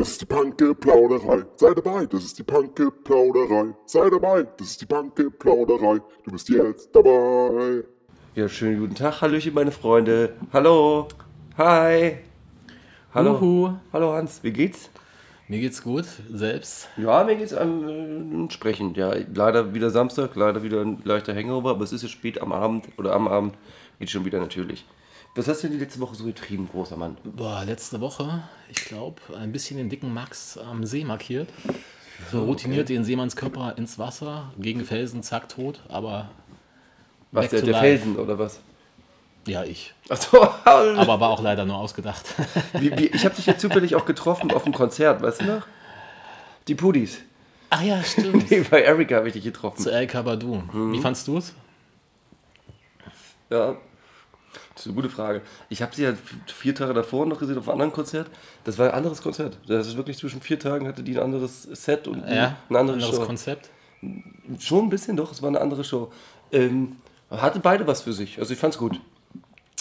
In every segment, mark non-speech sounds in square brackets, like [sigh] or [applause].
Das ist die Panke Plauderei. Sei dabei, das ist die Panke Plauderei. Sei dabei, das ist die Panke Plauderei. Du bist jetzt dabei. Ja, schönen guten Tag, Hallöchen, meine Freunde. Hallo. Hi. Hallo. Uhu. Hallo Hans, wie geht's? Mir geht's gut, selbst. Ja, mir geht's am äh, Sprechen. Ja, leider wieder Samstag, leider wieder ein leichter Hangover, aber es ist ja spät am Abend oder am Abend geht schon wieder natürlich. Was hast du denn die letzte Woche so getrieben, großer Mann? Boah, letzte Woche, ich glaube, ein bisschen den dicken Max am See markiert. So routiniert den Seemannskörper ins Wasser, gegen Felsen, zack, tot, aber Was, der, der. Felsen oder was? ja, ich. Achso, [laughs] Aber war auch leider nur ausgedacht. wie, wie, ich habe dich ja zufällig auch getroffen auf dem Konzert, weißt du noch? Die Pudis. Ach ja, stimmt. [laughs] Nee, bei Erika habe ich dich getroffen. Zu El Kabadou. Mhm. Wie fandst du es? Ja, das ist eine gute Frage. Ich habe sie ja vier Tage davor noch gesehen auf einem anderen Konzert. Das war ein anderes Konzert. Das ist wirklich zwischen vier Tagen hatte die ein anderes Set und Ja, andere anderes Show. Konzept. Schon ein bisschen, doch, es war eine andere Show. Ähm, hatte beide was für sich. Also ich fand's gut.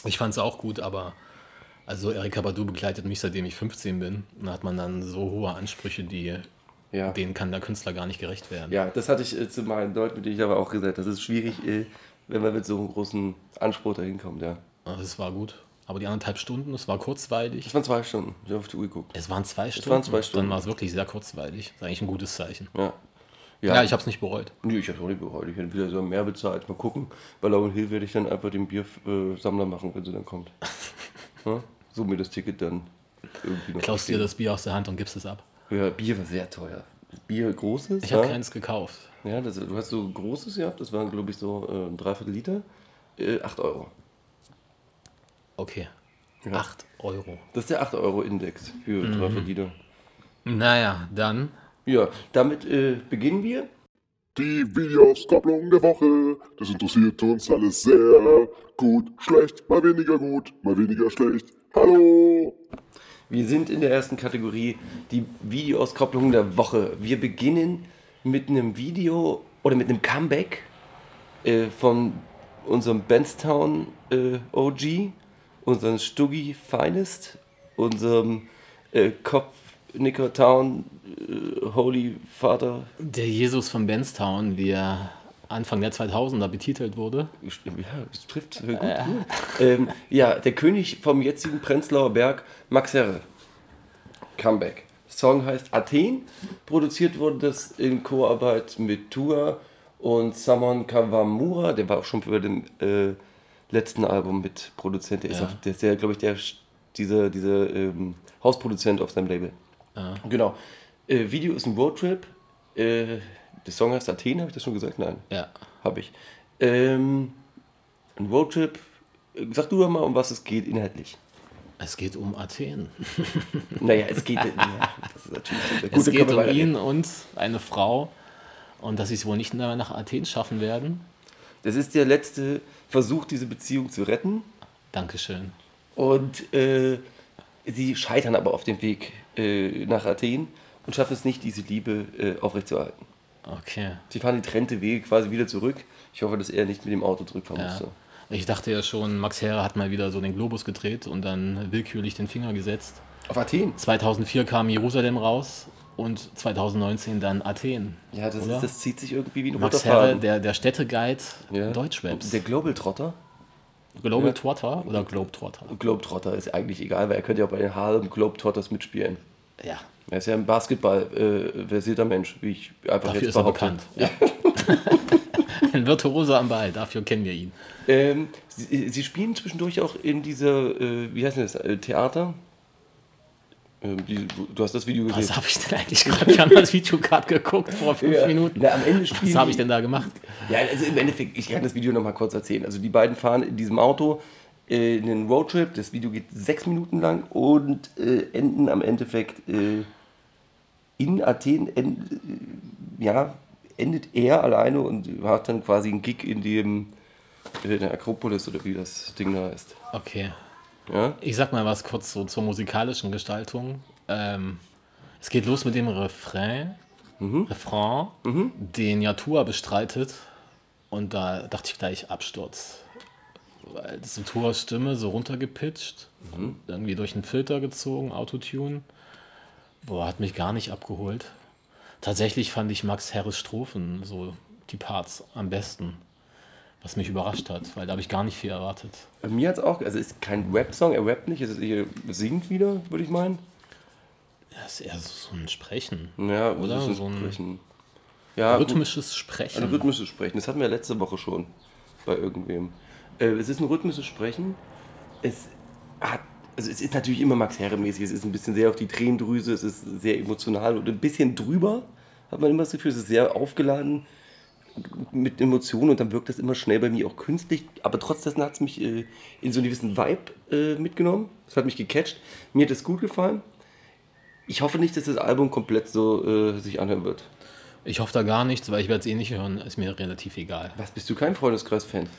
Ich fand es auch gut, aber also Erika Badu begleitet mich seitdem ich 15 bin. Da hat man dann so hohe Ansprüche, die Ja. denen kann der Künstler gar nicht gerecht werden. Ja, das hatte ich äh, zu meinen Leuten, mit denen ich aber auch gesagt. Das ist schwierig, äh, wenn man mit so einem großen Anspruch dahin kommt, ja. Also Es war gut. Aber die anderthalb Stunden, es war kurzweilig. Das waren zwei Stunden. Ich habe auf die Uhr geguckt. Es waren zwei Stunden. waren zwei Stunden. Dann war es wirklich sehr kurzweilig. Das ist eigentlich ein gutes Zeichen. Ja. Ja, ich habe es nicht bereut. Nee, ich habe auch nicht bereut. Ich hätte wieder so mehr bezahlt. Mal gucken. Bei Lauren Hill werde ich dann einfach den Biersammler machen, wenn sie dann kommt. [laughs] ja? So mir das Ticket dann irgendwie noch. Klaust dir das Bier aus der Hand und gibst es ab. Ja, Bier war sehr teuer. Bier großes? Ich ja? habe keins gekauft. Ja, das, du hast so großes gehabt. Das waren, glaube ich, so äh, ein Dreiviertel Liter. Äh, 8 Euro. Okay. Ja. 8 Euro. Das ist der 8-Euro-Index für Mhm. Liter. Naja, dann. Ja, damit äh, beginnen wir. Die Videoauskopplung der Woche. Das interessiert uns alles sehr. Gut, schlecht, mal weniger gut, mal weniger schlecht. Hallo. Wir sind in der ersten Kategorie, die Videoauskopplung der Woche. Wir beginnen mit einem Video oder mit einem Comeback äh, von unserem Benstown äh, OG, unserem Stuggy Finest, unserem äh, Kopf Nickertown äh, Holy Vater. Der Jesus von Benstown, wie er Anfang der 2000er betitelt wurde. Ja, das trifft äh, gut. gut. Ähm, ja, der König vom jetzigen Prenzlauer Berg, Max Herre. Comeback. Song heißt Athen. Produziert wurde das in Koarbeit mit Tua und Samon Kawamura. Der war auch schon für den äh, letzten Album mit Produzent. Der ist, Ja. auf, der ist ja, glaube ich, der, dieser, dieser ähm, Hausproduzent auf seinem Label. Ja. Genau. Äh, Video ist ein Roadtrip. Äh, der Song heißt Athen, habe ich das schon gesagt? Nein. Ja. Habe ich. Ähm, ein Roadtrip. Sag du doch mal, um was es geht inhaltlich. Es geht um Athen. [laughs] Naja, es geht. [laughs] ja, das ist natürlich es geht um ihn und eine Frau. Und dass sie es wohl nicht mehr nach Athen schaffen werden. Das ist der letzte Versuch, diese Beziehung zu retten. Dankeschön. Und äh, sie scheitern aber auf dem Weg äh, nach Athen und schaffen es nicht, diese Liebe äh, aufrechtzuerhalten. Okay. Sie fahren die trennte Wege quasi wieder zurück. Ich hoffe, dass er nicht mit dem Auto zurückfahren Ja. musste. Ich dachte ja schon, Max Herre hat mal wieder so den Globus gedreht und dann willkürlich den Finger gesetzt. Auf Athen? 2004 kam Jerusalem raus und 2019 dann Athen. Ja, das, ist, das zieht sich irgendwie wie ein Max Herre, der, der Städteguide Ja. Deutschwebs. Der Global Trotter. Global Ja. Trotter oder Globetrotter? Globetrotter ist eigentlich egal, weil er könnte ja auch bei den Harlem Globetrotters mitspielen. Ja, Er ist ja ein Basketball äh, versierter Mensch, wie ich einfach dafür jetzt ist er bekannt. Ja. [laughs] Ein Virtuose am Ball, dafür kennen wir ihn. Ähm, sie, sie spielen zwischendurch auch in dieser, äh, wie heißt das, äh, Theater? Ähm, die, du hast das Video gesehen. Was habe ich denn eigentlich gerade? Ich habe das Video gerade geguckt vor fünf Ja. Minuten. Na, am Ende Was habe ich denn da gemacht? Ja, also im Endeffekt, ich kann das Video noch mal kurz erzählen. Also die beiden fahren in diesem Auto äh, in einen Roadtrip. Das Video geht sechs Minuten lang und äh, enden am Endeffekt äh, in Athen. End, äh, ja, endet er alleine und hat dann quasi einen Gig in dem äh, in der Akropolis oder wie das Ding da heißt. Okay. Ja? Ich sag mal was kurz so zur musikalischen Gestaltung. Ähm, es geht los mit dem Refrain, Refrain, den Yatua bestreitet. Und da dachte ich gleich Absturz. Weil das so Tuas Stimme so runtergepitcht, irgendwie durch einen Filter gezogen, Autotune. Boah, hat mich gar nicht abgeholt. Tatsächlich fand ich Max Herres Strophen, so die Parts, am besten. Was mich überrascht hat, weil da habe ich gar nicht viel erwartet. Mir hat es auch, also es ist kein Rap-Song, er rappt nicht, es ist eher singt wieder, würde ich meinen. Das ist eher so ein Sprechen. Ja, Oder? So ein Sprechen. Ja. Rhythmisches Sprechen. Ein rhythmisches Sprechen. Das hatten wir letzte Woche schon bei irgendwem. Äh, es ist ein rhythmisches Sprechen. Es hat, also es ist natürlich immer Max Herre-mäßig. Es ist ein bisschen sehr auf die Tränendrüse. Es ist sehr emotional und ein bisschen drüber. Hat man immer das Gefühl, es ist sehr aufgeladen mit Emotionen und dann wirkt das immer schnell bei mir auch künstlich. Aber trotzdem hat es mich äh, in so einen gewissen Vibe äh, mitgenommen. Das hat mich gecatcht. Mir hat es gut gefallen. Ich hoffe nicht, dass das Album komplett so äh, sich anhören wird. Ich hoffe da gar nichts, weil ich werde es eh nicht hören. Ist mir relativ egal. Was, bist du kein Freundeskreis-Fan?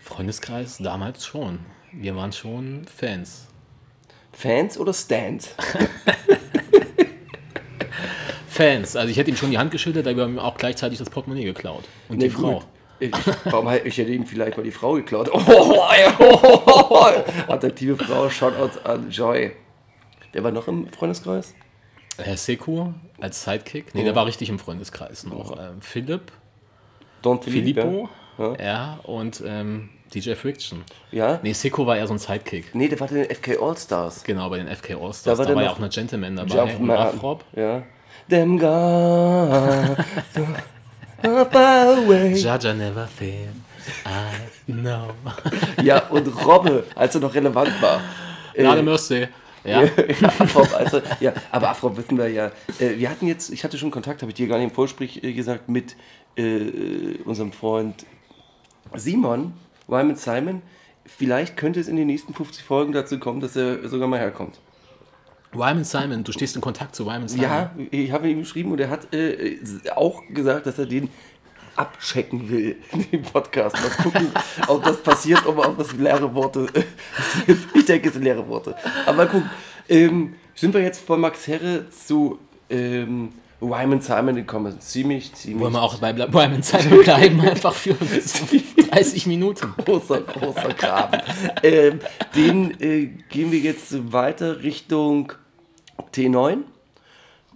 Freundeskreis damals schon. Wir waren schon Fans. Fans oder Stands? [laughs] Fans. Also ich hätte ihm schon die Hand geschüttelt, aber ihm auch gleichzeitig das Portemonnaie geklaut. Und die Nee, Frau. gut. Ich, warum halt, ich hätte ihm vielleicht mal die Frau geklaut. [laughs] Oh, oh, Attraktive Frau, Shoutouts an Joy. Wer war noch im Freundeskreis? Herr Seku als Sidekick. Nee, der war richtig im Freundeskreis noch. Ähm, Philipp, Don. Filippo, Ja. ja, und ähm, DJ Friction. Ja? Nee, Seku war eher so ein Sidekick. Nee, der war in den FK All-Stars. Genau, bei den FK All-Stars. Da Da war war, der ja auch eine Gentleman dabei. Jumpman. und Afrop. Ja. Them gone. far away. Jaja never fail. I know. Ja, und Robbe, als er noch relevant war. [laughs] Lade Mercy. [laughs] Ja. ja, also, ja, aber Afrop wissen wir ja. Äh, wir hatten jetzt, ich hatte schon Kontakt, habe ich dir gar nicht im Vorsprich äh, gesagt, mit äh, unserem Freund Simon, Wyman Simon. Vielleicht könnte es in den nächsten 50 Folgen dazu kommen, dass er sogar mal herkommt. Wyman Simon, du stehst in Kontakt zu Wyman Simon. Ja, ich habe ihm geschrieben und er hat äh, auch gesagt, dass er den abchecken will, [laughs] den Podcast. Mal gucken, [laughs] ob das passiert, ob, ob das leere Worte sind. [laughs] Ich denke, es sind leere Worte. Aber mal gucken. Ähm, sind wir jetzt von Max Herre zu ähm, Wyman Simon gekommen? Ziemlich, ziemlich Wollen wir auch bei Wyman Simon bleiben, einfach für 30 Minuten. großer, großer Graben. ähm, den äh, gehen wir jetzt weiter Richtung T9.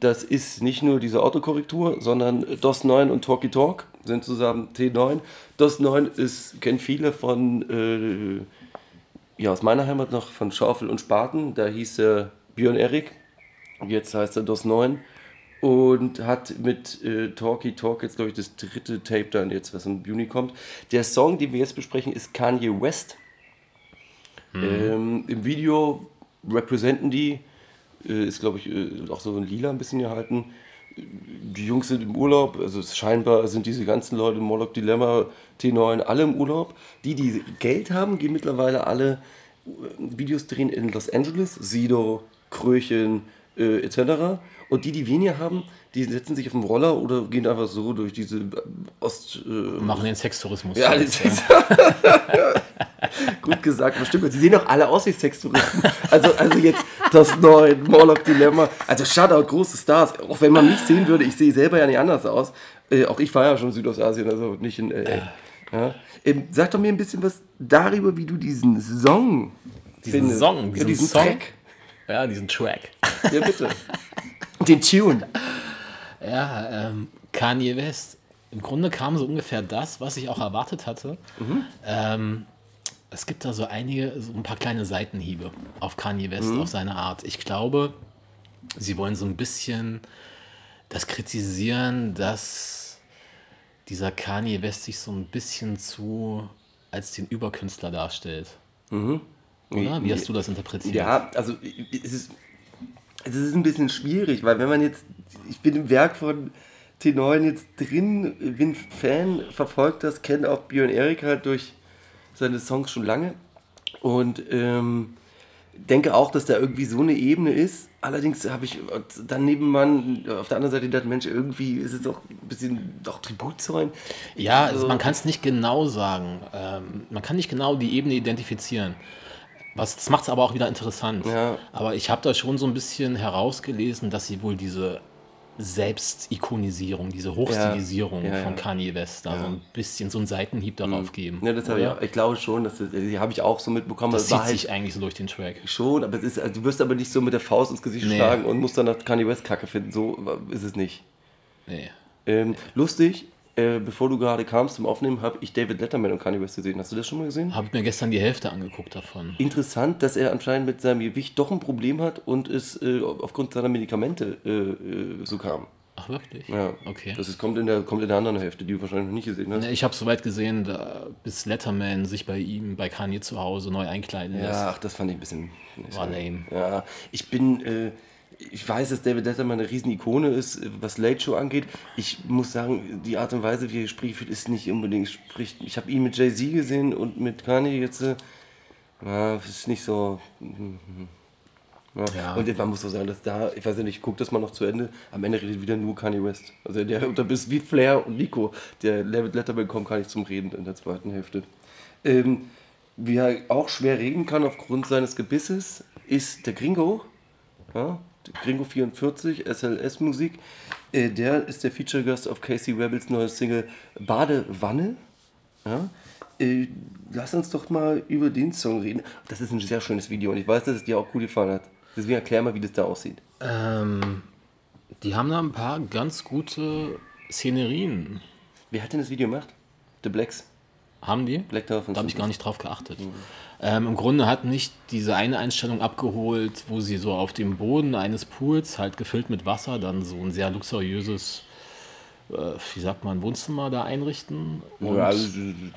Das ist nicht nur diese Autokorrektur, sondern DOS 9 und Talkie Talk sind zusammen T9. DOS 9 ist, kennen viele von, äh, ja, aus meiner Heimat noch, von Schaufel und Spaten. Da hieß er Björn Erik. Jetzt heißt er DOS 9. Und hat mit äh, Talkie Talk jetzt, glaube ich, das dritte Tape dann jetzt, was im Juni kommt. Der Song, den wir jetzt besprechen, ist Kanye West. Ähm, Im Video representen die, ist glaube ich äh, auch so ein lila ein bisschen gehalten. Die Jungs sind im Urlaub, also scheinbar sind diese ganzen Leute, Moloch Dilemma, T9, alle im Urlaub. Die, die Geld haben, gehen mittlerweile alle äh, Videos drehen in Los Angeles, Sido, Kröchen äh, etc. Und die, die weniger haben, die setzen sich auf den Roller oder gehen einfach so durch diese äh, Ost... Äh, Machen den Sextourismus. ja, das ist [laughs] gut gesagt, aber stimmt. Sie sehen doch alle aus wie Sextouristen. Also, also jetzt das neue Morlock Dilemma. Also Shoutout, große Stars. Auch wenn man mich sehen würde, ich sehe selber ja nicht anders aus. Äh, auch ich war ja schon in Südostasien, also nicht in LA. Ja. Ähm, sag doch mir ein bisschen was darüber, wie du diesen Song Diesen findest. Song, ja, diesen diesen Song. Track. Ja, diesen Track. Ja, bitte. [laughs] Den Tune. Ja, ähm, Kanye West. Im Grunde kam so ungefähr das, was ich auch erwartet hatte. Ähm, es gibt da so einige, so ein paar kleine Seitenhiebe auf Kanye West, auf seine Art. Ich glaube, sie wollen so ein bisschen das kritisieren, dass dieser Kanye West sich so ein bisschen zu als den Überkünstler darstellt. Oder? Wie hast du das interpretiert? Ja, also es ist, es ist ein bisschen schwierig, weil wenn man jetzt, ich bin im Werk von T9 jetzt drin, bin Fan, verfolgt das, kenne auch Björn Erik halt durch seine Songs schon lange und ähm, denke auch, dass da irgendwie so eine Ebene ist. Allerdings habe ich dann nebenan auf der anderen Seite gedacht, Mensch, irgendwie ist es doch ein bisschen doch Tribut zollen. Ja, also Also- man kann es nicht genau sagen. Ähm, man kann nicht genau die Ebene identifizieren. Was, das macht es aber auch wieder interessant. Ja. Aber ich habe da schon so ein bisschen herausgelesen, dass sie wohl diese Selbstikonisierung, diese Hochstilisierung Ja, ja, von ja. Kanye West, da so ein bisschen so einen Seitenhieb darauf geben. Ja, das habe ich, auch- ich glaube schon, das, die habe ich auch so mitbekommen. Das es zieht halt sich eigentlich so durch den Track. schon, aber es ist, also du wirst aber nicht so mit der Faust ins Gesicht Nee. schlagen und musst dann nach Kanye West Kacke finden. So ist es nicht. Nee. Ähm, lustig, äh, bevor du gerade kamst zum Aufnehmen, habe ich David Letterman und Kanye West gesehen. Hast du das schon mal gesehen? Habe mir gestern die Hälfte angeguckt davon. Interessant, dass er anscheinend mit seinem Gewicht doch ein Problem hat und es äh, aufgrund seiner Medikamente äh, äh, so kam. Ach, wirklich? Ja. Okay. Das ist, kommt, in der, kommt in der anderen Hälfte, die du wahrscheinlich noch nicht gesehen hast. Ich habe soweit gesehen, da, bis Letterman sich bei ihm, bei Kanye zu Hause neu einkleiden lässt. Ja, ach, das fand ich ein bisschen. War lame. Ja, ich bin. Ich weiß, dass David Letterman eine riesen Ikone ist, was Late Show angeht. Ich muss sagen, die Art und Weise, wie er führt, ist nicht unbedingt spricht. Ich habe ihn mit Jay-Z gesehen und mit Kanye jetzt. Äh, ja, ist nicht so. mhm, mhm. Ja. Ja. Und man muss so sagen, dass da, ich weiß ja nicht, ich guck das mal noch zu Ende. Am Ende redet wieder nur Kanye West. Also der bist wie Flair und Nico. Der David Letterman kommt gar nicht zum Reden in der zweiten Hälfte. Ähm, wie er auch schwer reden kann aufgrund seines Gebisses, ist der Gringo. Ja, Gringo 44, SLS-Musik. Äh, der ist der Feature-Gast auf Casey Rebels neues Single Badewanne. Ja? Äh, lass uns doch mal über den Song reden. Das ist ein sehr schönes Video und ich weiß, dass es dir auch gut gefallen hat. Deswegen erklär mal, wie das da aussieht. Ähm, die haben da ein paar ganz gute Szenerien. Wer hat denn das Video gemacht? The Blacks. Haben die? Black Tower Da habe ich gar nicht drauf geachtet. Ähm, Im Grunde hat nicht diese eine Einstellung abgeholt, wo sie so auf dem Boden eines Pools, halt gefüllt mit Wasser, dann so ein sehr luxuriöses, äh, wie sagt man, Wohnzimmer da einrichten. Ja, also,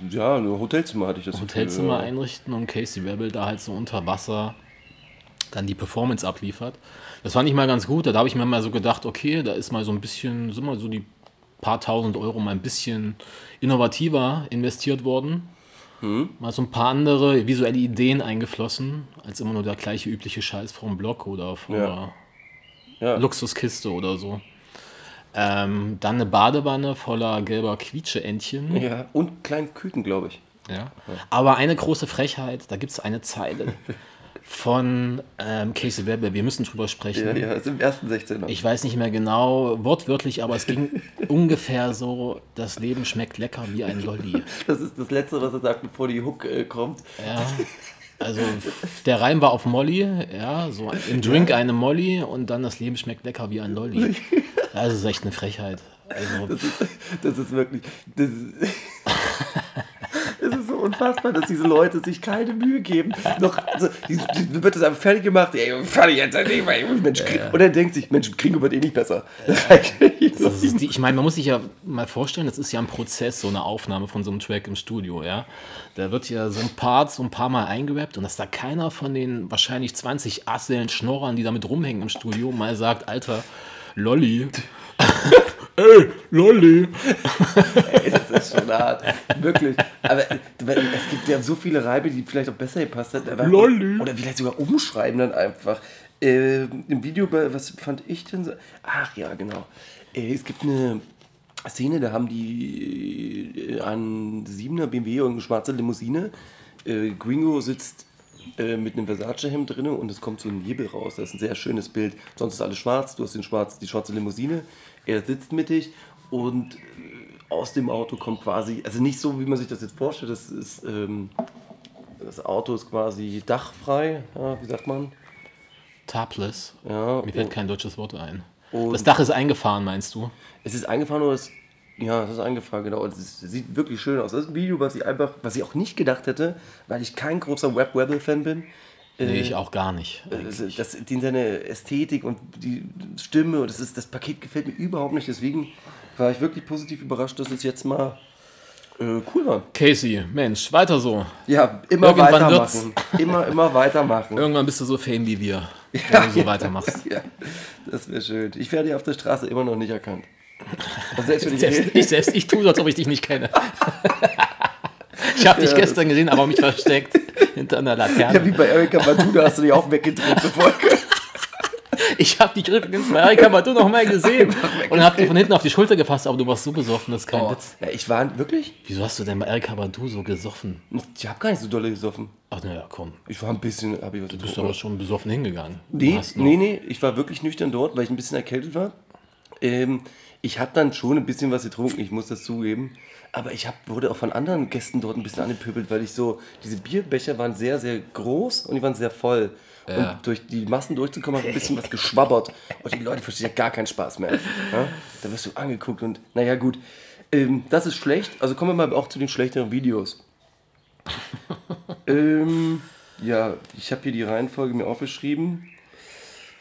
ja, ein Hotelzimmer hatte ich das Hotelzimmer Gefühl, ja. einrichten und Casey Rebel da halt so unter Wasser dann die Performance abliefert. Das fand ich mal ganz gut. Da habe ich mir mal so gedacht, okay, da ist mal so ein bisschen, sind mal so die paar tausend Euro mal ein bisschen innovativer investiert worden. Hm? Mal so ein paar andere visuelle Ideen eingeflossen, als immer nur der gleiche übliche Scheiß vom Blog oder von Ja. der Ja. Luxuskiste oder so. Ähm, dann eine Badewanne voller gelber Quietscheentchen. Ja, und kleinen Küken, glaube ich. Ja. Aber eine große Frechheit, da gibt es eine Zeile [laughs] von ähm, Casey Webber, wir müssen drüber sprechen. Ja, ja, ist im ersten 16er. Ich weiß nicht mehr genau wortwörtlich, aber es ging [laughs] ungefähr so, das Leben schmeckt lecker wie ein Lolli. das ist das Letzte, was er sagt, bevor die Hook äh, kommt. Ja. Also der Reim war auf Molly, ja, so im Drink eine Molly und dann das Leben schmeckt lecker wie ein Lolli. [laughs] Das ist echt eine Frechheit. Also, Das ist wirklich. Das ist, es ist so unfassbar, dass diese Leute sich keine Mühe geben. Noch, also, wird das einfach fertig gemacht. Ey, fertig jetzt. ey, Mensch, Kring- Und er denkt sich, Mensch, Kringo wird eh nicht besser. Ist die, ich meine, man muss sich ja mal vorstellen, das ist ja ein Prozess, so eine Aufnahme von so einem Track im Studio, ja. Da wird ja so ein Part so ein paar Mal eingerappt und dass da keiner von den wahrscheinlich 20 Asseln, Schnorrern, die damit rumhängen im Studio, mal sagt, Alter, Lolli. Ey, Lolli. Das ist schon hart. Wirklich. Aber es gibt ja so viele Reime, die vielleicht auch besser gepasst hätten. Lolli. Oder vielleicht sogar umschreiben dann einfach. Äh, Im Video, bei- was fand ich denn so? Ach ja, genau. Äh, es gibt eine Szene, da haben die äh, einen 7er BMW und eine schwarze Limousine. Äh, Gringo sitzt äh, mit einem Versace-Hemd drin und es kommt so ein Nebel raus. Das ist ein sehr schönes Bild. Sonst ist alles schwarz, du hast den schwarz, die schwarze Limousine. Er sitzt mittig und äh, aus dem Auto kommt quasi, also nicht so, wie man sich das jetzt vorstellt, das ist, ähm, das Auto ist quasi dachfrei, ja, wie sagt man? Topless. Ja, Mir fällt kein deutsches Wort ein. Das Dach ist eingefahren, meinst du? Es ist eingefahren oder es. Ja, es ist eingefahren, genau. Es sieht wirklich schön aus. Das ist ein Video, was ich einfach, was ich auch nicht gedacht hätte, weil ich kein großer Web Rebel Fan bin. Nee, Äh, ich auch gar nicht. Das, das, die, seine Ästhetik und die Stimme und das, ist, das Paket gefällt mir überhaupt nicht. Deswegen war ich wirklich positiv überrascht, dass es jetzt mal äh, cool war. Casey, Mensch, weiter so. Ja, immer Irgendwann weitermachen. [laughs] Immer, immer weitermachen. Irgendwann bist du so fame wie wir, wenn du so weitermachst. Ja, das wäre schön. Ich werde ja auf der Straße immer noch nicht erkannt. Also selbst [laughs] Selbst [laughs] ich, selbst ich tue, so, als ob ich dich nicht kenne. Ich habe dich Ja, gestern gesehen, aber mich versteckt [laughs] hinter einer Ja, Laterne. wie bei Erika Badu, da hast du dich auch weggedreht, bevor Ich [laughs] habe dich übrigens bei Erika Badu noch mal gesehen [laughs] und habe dir von hinten auf die Schulter gefasst, aber du warst so besoffen, das ist kein Witz. Ja, ich war wirklich? Wieso hast du denn bei Erika Badu so gesoffen? Ich habe gar nicht so dolle gesoffen. Ach naja, komm. Ich war ein bisschen, habe ich was Du bist aber schon besoffen hingegangen. Nee, nee, nee, ich war wirklich nüchtern dort, weil ich ein bisschen erkältet war. Ähm, ich habe dann schon ein bisschen was getrunken, ich muss das zugeben. Aber ich hab, wurde auch von anderen Gästen dort ein bisschen angepöbelt, weil ich so, diese Bierbecher waren sehr, sehr groß und die waren sehr voll. Ja. Und durch die Massen durchzukommen, ich ein bisschen was geschwabbert. Und die Leute verstehen ja gar keinen Spaß mehr. Ja? Da wirst du angeguckt und, naja, gut. Ähm, das ist schlecht. Also kommen wir mal auch zu den schlechteren Videos. [laughs] ähm, ja, ich habe hier die Reihenfolge mir aufgeschrieben.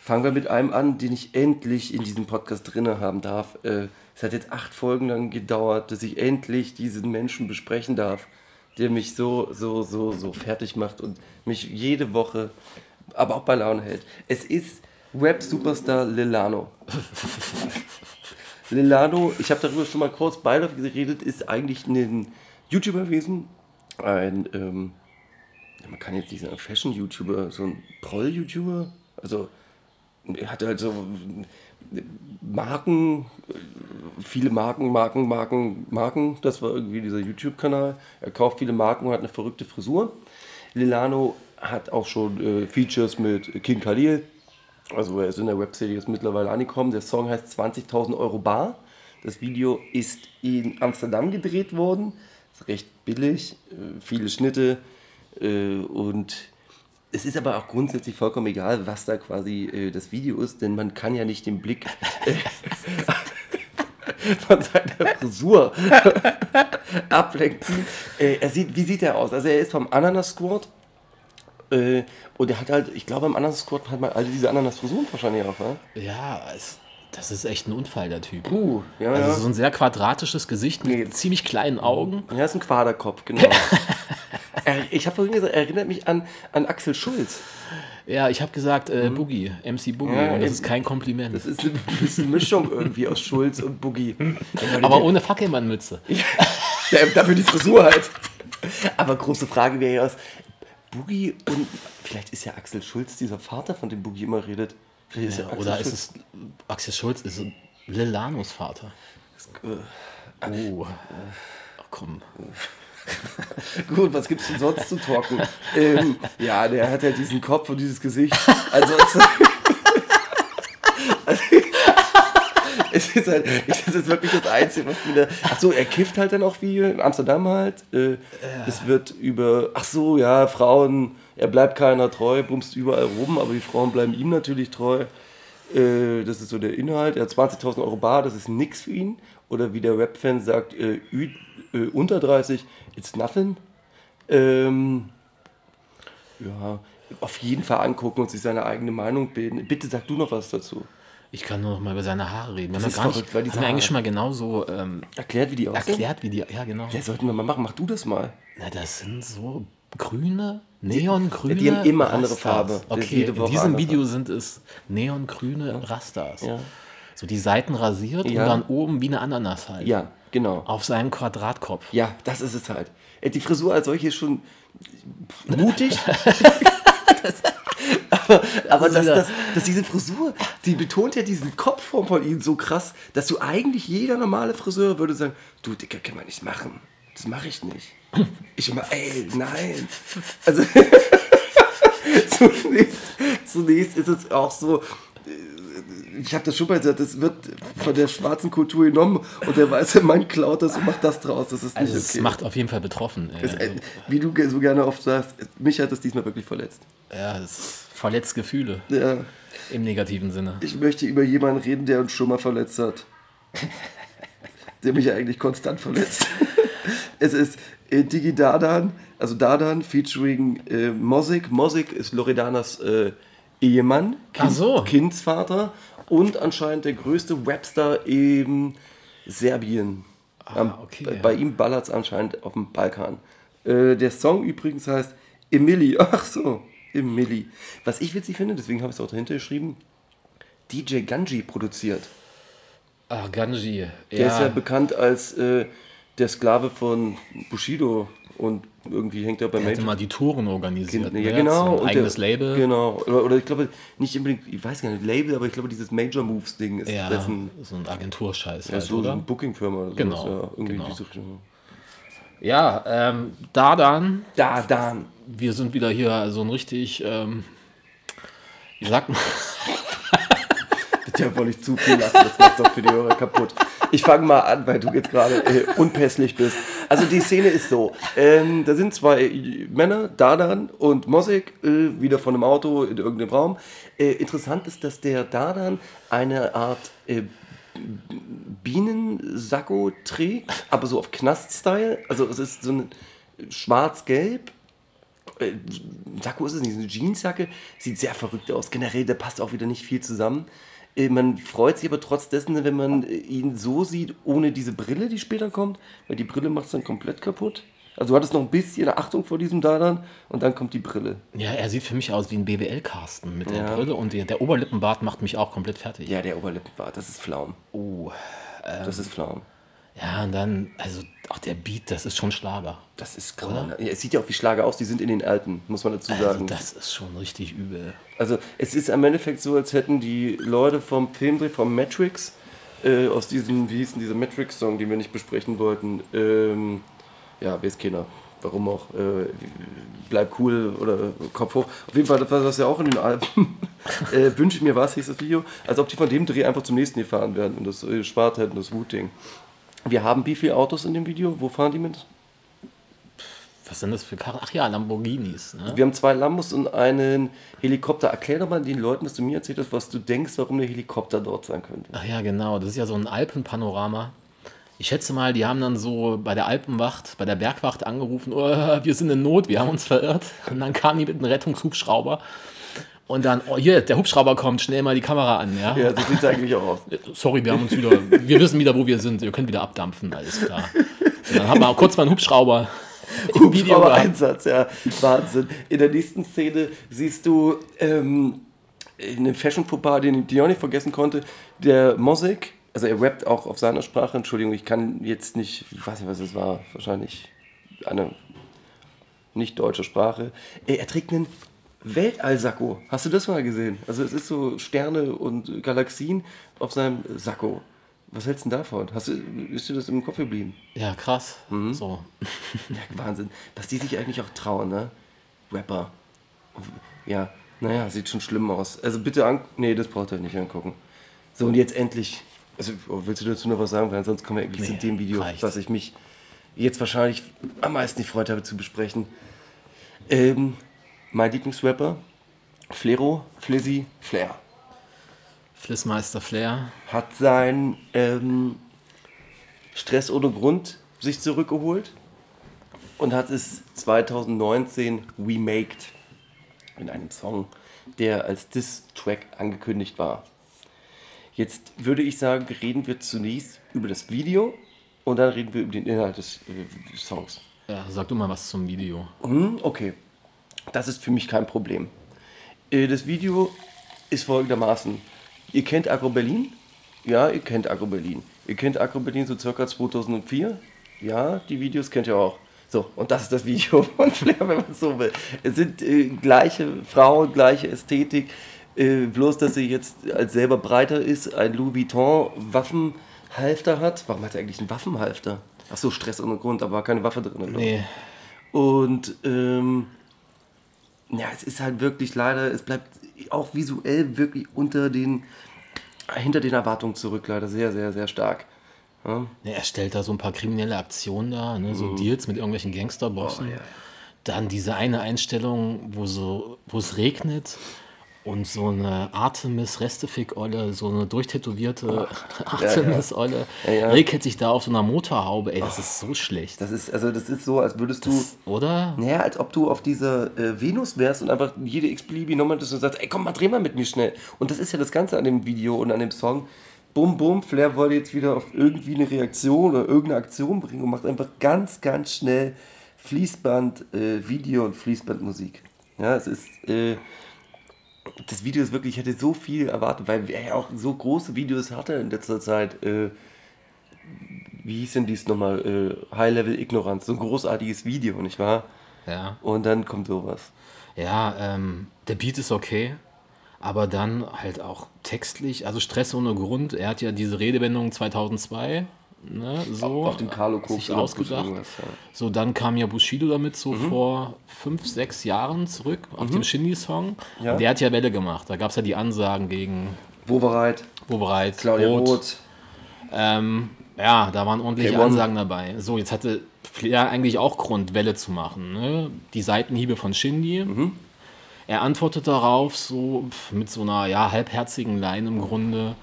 Fangen wir mit einem an, den ich endlich in diesem Podcast drinne haben darf. Äh, es hat jetzt acht Folgen lang gedauert, dass ich endlich diesen Menschen besprechen darf, der mich so, so, so, so fertig macht und mich jede Woche, aber auch bei Laune hält. Es ist Web-Superstar Lilano. Lilano, [laughs] ich habe darüber schon mal kurz beiläufig geredet, ist eigentlich ein YouTuber gewesen. Ein, ähm, man kann jetzt nicht sagen Fashion-YouTuber, so ein Proll-YouTuber. Also, hatte halt so Marken, viele Marken, Marken, Marken, Marken. Das war irgendwie dieser YouTube-Kanal. Er kauft viele Marken und hat eine verrückte Frisur. Lilano hat auch schon äh, Features mit King Khalil. Also er ist in der Webserie jetzt mittlerweile angekommen. Der Song heißt 20.000 Euro Bar. Das Video ist in Amsterdam gedreht worden. Ist recht billig, äh, viele Schnitte äh, und es ist aber auch grundsätzlich vollkommen egal, was da quasi äh, das Video ist, denn man kann ja nicht den Blick äh, [laughs] von seiner Frisur [laughs] ablenken. Äh, er sieht, wie sieht er aus? Also er ist vom Ananas Squad äh, und er hat halt, ich glaube, im Ananas Squad hat man alle diese Ananas-Frisuren wahrscheinlich auch, ne? Ja, es, das ist echt ein Unfall, der Typ. Puh, ja, Also ja. so ein sehr quadratisches Gesicht mit Nee. ziemlich kleinen Augen. Ja, ist ein Quaderkopf, genau. [laughs] ich habe vorhin gesagt, er erinnert mich an, an Axel Schulz. Ja, ich habe gesagt äh, Boogie, MC Boogie. Mhm. Ja, und das ist kein Kompliment. Das ist eine bisschen Mischung irgendwie aus Schulz und Boogie. [laughs] Aber ohne Fackelmann-Mütze. [laughs] Ja, dafür die Frisur halt. Aber große Frage wäre ja, Boogie und vielleicht ist ja Axel Schulz dieser Vater, von dem Boogie immer redet. Ist ja, Axel Oder ist Schulz. es Axel Schulz, ist Lilanos Vater? Oh. Ach, komm. [laughs] Gut, was gibt's denn sonst zu talken? [laughs] ähm, ja, der hat halt diesen Kopf und dieses Gesicht. Also [laughs] es, also, es ist halt, ich, das ist wirklich das Einzige, was mir da. Ach so, er kifft halt dann auch wie in Amsterdam halt. Äh, Es wird über, ach so, ja, Frauen, er bleibt keiner treu, bumst überall rum, aber die Frauen bleiben ihm natürlich treu. Äh, das ist so der Inhalt. Er hat 20.000 Euro bar, das ist nix für ihn. Oder wie der Rap-Fan sagt, äh, äh, unter 30, it's nothing. Ähm, ja, auf jeden Fall angucken und sich seine eigene Meinung bilden. Bitte sag du noch was dazu. Ich kann nur noch mal über seine Haare reden. Das ist gar verrückt, nicht, weil diese haben wir eigentlich schon mal genauso ähm, Erklärt, wie die aussehen. erklärt, wie die. Ja, genau. Ja, sollten wir mal machen. Mach du das mal. Na, das sind so grüne, neongrüne. die haben immer andere Rastas. Farbe. Das ist Okay, in diesem andere Video sind es neongrüne Rastas. Ja. So die Seiten rasiert Ja. und dann oben wie eine Ananas halt. Ja, genau. Auf seinem Quadratkopf. Ja, das ist es halt. Äh, Die Frisur als solche ist schon mutig. [laughs] [laughs] aber aber dass, dass, dass diese Frisur, die betont ja diesen Kopfform von ihnen so krass, dass du eigentlich jeder normale Friseur würde sagen, du Dicker, kann man nicht machen. Das mache ich nicht. Ich mach, ey, nein. Also [laughs] zunächst, zunächst ist es auch so, ich habe das schon mal gesagt, das wird von der schwarzen Kultur genommen und der weiße Mann klaut das und macht das draus. Das ist nicht Also es okay. macht auf jeden Fall betroffen. Äh, Es, äh, wie du so gerne oft sagst, mich hat das diesmal wirklich verletzt. ja, es verletzt Gefühle Ja, im negativen Sinne. ich möchte über jemanden reden, der uns schon mal verletzt hat. [laughs] Der mich ja eigentlich konstant verletzt. [laughs] es ist äh, Digi Dardan, also Dardan featuring äh, Mosik. Mosik ist Loredanas äh, Ehemann, Ach so. Kindsvater und anscheinend der größte Webstar in Serbien. Am- okay, bei, ja. bei ihm ballert es anscheinend auf dem Balkan. Äh, der Song übrigens heißt Emily. [laughs] Ach so, Emily. Was ich witzig finde, deswegen habe ich es auch dahinter geschrieben, DJ Ganji produziert. Ach, Ganji. Der ist ja bekannt als äh, der Sklave von Bushido und irgendwie hängt er bei Major. immer die Touren organisiert. Ja, ne? genau. So eigenes der, Label. Genau. Oder, oder ich glaube, nicht unbedingt, ich weiß gar nicht, Label, aber ich glaube, dieses Major Moves Ding ist Ja, dessen. so ein Agenturscheiß Ja, halt, so oder? eine Booking-Firma Genau, Ja, irgendwie genau. diese Richtung. Ja, ähm, da dann, Da, dann. wir sind wieder hier so ein richtig, ähm, wie sagt man, [laughs] Da wollte ich zu viel lachen, das macht doch für die Hörer kaputt. Ich fange mal an, weil du jetzt gerade äh, unpässlich bist. Also die Szene ist so, ähm, da sind zwei Männer, Dadan und Mosik, äh, wieder von einem Auto in irgendeinem Raum. Äh, interessant ist, dass der Dadan eine Art äh, Bienensacko trägt, aber so auf Knast-Style. Also es ist so ein schwarz-gelb. Äh, Sakko ist es nicht, eine Jeansjacke. Sieht sehr verrückt aus. Generell, da passt auch wieder nicht viel zusammen. Äh, Man freut sich aber trotz dessen, wenn man äh, ihn so sieht, ohne diese Brille, die später kommt, weil die Brille macht es dann komplett kaputt. Also du hattest noch ein bisschen Achtung vor diesem Dadan und dann kommt die Brille. Ja, er sieht für mich aus wie ein BWL-Carsten mit der Ja. Brille und der, der Oberlippenbart macht mich auch komplett fertig. Ja, der Oberlippenbart, das ist Flaum. Oh. Das ist Flaum. Ja, und dann, also auch der Beat, das ist schon Schlager. Das ist gerade. Ja, es sieht ja auch wie Schlager aus, die sind in den Alpen, muss man dazu Also sagen. das ist schon richtig übel. Also es ist im Endeffekt so, als hätten die Leute vom Filmdreh, vom Matrix, äh, aus diesem, wie hieß denn dieser Matrix-Song, den wir nicht besprechen wollten, ähm, ja, weiß keiner, warum auch, äh, bleib cool oder Kopf hoch. Auf jeden Fall, das war das ja auch in den Alpen. [laughs] äh, Wünsche mir was, hieß das Video, als ob die von dem Dreh einfach zum nächsten gefahren werden und das äh, spart hätten, das Wu-Ding. Wir haben wie viele Autos in dem Video? Wo fahren die mit? Was sind das für Karren? Ach ja, Lamborghinis. Ne? Wir haben zwei Lambos und einen Helikopter. Erklär doch mal den Leuten, dass du mir erzählt hast, was du denkst, warum der Helikopter dort sein könnte. Ach ja, genau. Das ist ja so ein Alpenpanorama. Ich schätze mal, die haben dann so bei der Alpenwacht, bei der Bergwacht angerufen, oh, wir sind in Not, wir haben uns verirrt. Und dann kamen die mit einem Rettungshubschrauber. Und dann, oh hier, der Hubschrauber kommt, schnell mal die Kamera an. Ja? Ja, so sieht es eigentlich auch aus. Sorry, wir haben uns wieder, wir wissen wieder, wo wir sind. Ihr könnt wieder abdampfen, alles klar. So, dann haben wir kurz mal einen Hubschrauber [laughs] im Video Aber gehabt. Einsatz, ja, Wahnsinn. In der nächsten Szene siehst du ähm, in einem Fashion-Fauxpas, den ich auch nicht vergessen konnte, der Mosik, also er rappt auch auf seiner Sprache, Entschuldigung, ich kann jetzt nicht, ich weiß nicht, was es war, wahrscheinlich eine nicht deutsche Sprache. Er trägt einen Weltall-Sakko. Hast du das mal gesehen? Also es ist so Sterne und Galaxien auf seinem Sakko. Was hältst du denn davon? Hast du, ist dir das im Kopf geblieben? Ja, krass. Mhm. So. [laughs] Ja, Wahnsinn. Dass die sich eigentlich auch trauen, ne? Rapper. Ja, naja, sieht schon schlimm aus. Also bitte an. Nee, das braucht ihr nicht angucken. So, und jetzt endlich. Also, oh, willst du dazu noch was sagen? Weil sonst kommen wir eigentlich Nee, zu dem Video, reicht. was ich mich jetzt wahrscheinlich am meisten gefreut habe zu besprechen. Ähm, mein Lieblingsrapper, Flero, Flizzy, Flair, Flissmeister Flair. hat sein ähm, Stress ohne Grund sich zurückgeholt und hat es 2019 remaked in einem Song, der als Diss-Track angekündigt war. Jetzt würde ich sagen, reden wir zunächst über das Video und dann reden wir über den Inhalt des äh, Songs. Ja, sag du mal was zum Video. Hm, okay, das ist für mich kein Problem. Äh, Das Video ist folgendermaßen. Ihr kennt Agro Berlin? Ja, ihr kennt Agro Berlin. Ihr kennt Agro Berlin so circa 2004? Ja, die Videos kennt ihr auch. So, und das ist das Video [laughs] von Flair, wenn man so will. Es sind äh, gleiche Frauen, gleiche Ästhetik, äh, bloß dass sie jetzt als selber breiter ist, ein Louis Vuitton Waffenhalfter hat. Warum hat er eigentlich einen Waffenhalfter? Ach so, Stress ohne Grund, aber war keine Waffe drin. Nee, Und ähm, ja, es ist halt wirklich leider, es bleibt auch visuell wirklich unter den, hinter den Erwartungen zurück, leider sehr, sehr, sehr stark. Ja. nee, er stellt da so ein paar kriminelle Aktionen dar, ne? so Deals mit irgendwelchen Gangsterbossen. Mhm. Oh, ja. Dann diese eine Einstellung, wo, so, wo es regnet und so eine Artemis-Restefik-Olle, so eine durchtätowierte [laughs] Artemis-Olle, Ja, ja. regelt sich da auf so einer Motorhaube. Ey, das ist so schlecht. Das ist, also das ist so, als würdest du, Oder? naja, als ob du auf dieser äh, Venus wärst und einfach jede x-beliebige Nummer hättest und sagst, ey komm mal, dreh mal mit mir schnell. Und das ist ja das Ganze an dem Video und an dem Song. Bum, bum, Flair wollte jetzt wieder auf irgendwie eine Reaktion oder irgendeine Aktion bringen und macht einfach ganz, ganz schnell Fließband, äh, und Fließbandmusik. Ja, es ist, äh, das Video ist wirklich, ich hätte so viel erwartet, weil er ja auch so große Videos hatte in letzter Zeit. Äh, wie hieß denn dies nochmal? Äh, High Level Ignoranz. So ein großartiges Video, nicht wahr? Ja. Und dann kommt sowas. Ja, ähm, der Beat ist okay, aber dann halt auch textlich, also Stress ohne Grund. Er hat ja diese Redewendung 2002, ne, so Auf dem Carlo Koks ausgedacht. ja. So, dann kam ja Bushido damit so Mhm. vor fünf, sechs Jahren zurück auf dem Shindy-Song. Ja. Der hat ja Welle gemacht. Da gab es ja die Ansagen gegen Wovereit. Wobereit, Claudia Roth. Roth. Ähm, ja, da waren ordentliche K1. Ansagen dabei. So, jetzt hatte Flair eigentlich auch Grund, Welle zu machen. Ne? Die Seitenhiebe von Shindy. Er antwortet darauf so pf, mit so einer ja, halbherzigen Line im Grunde,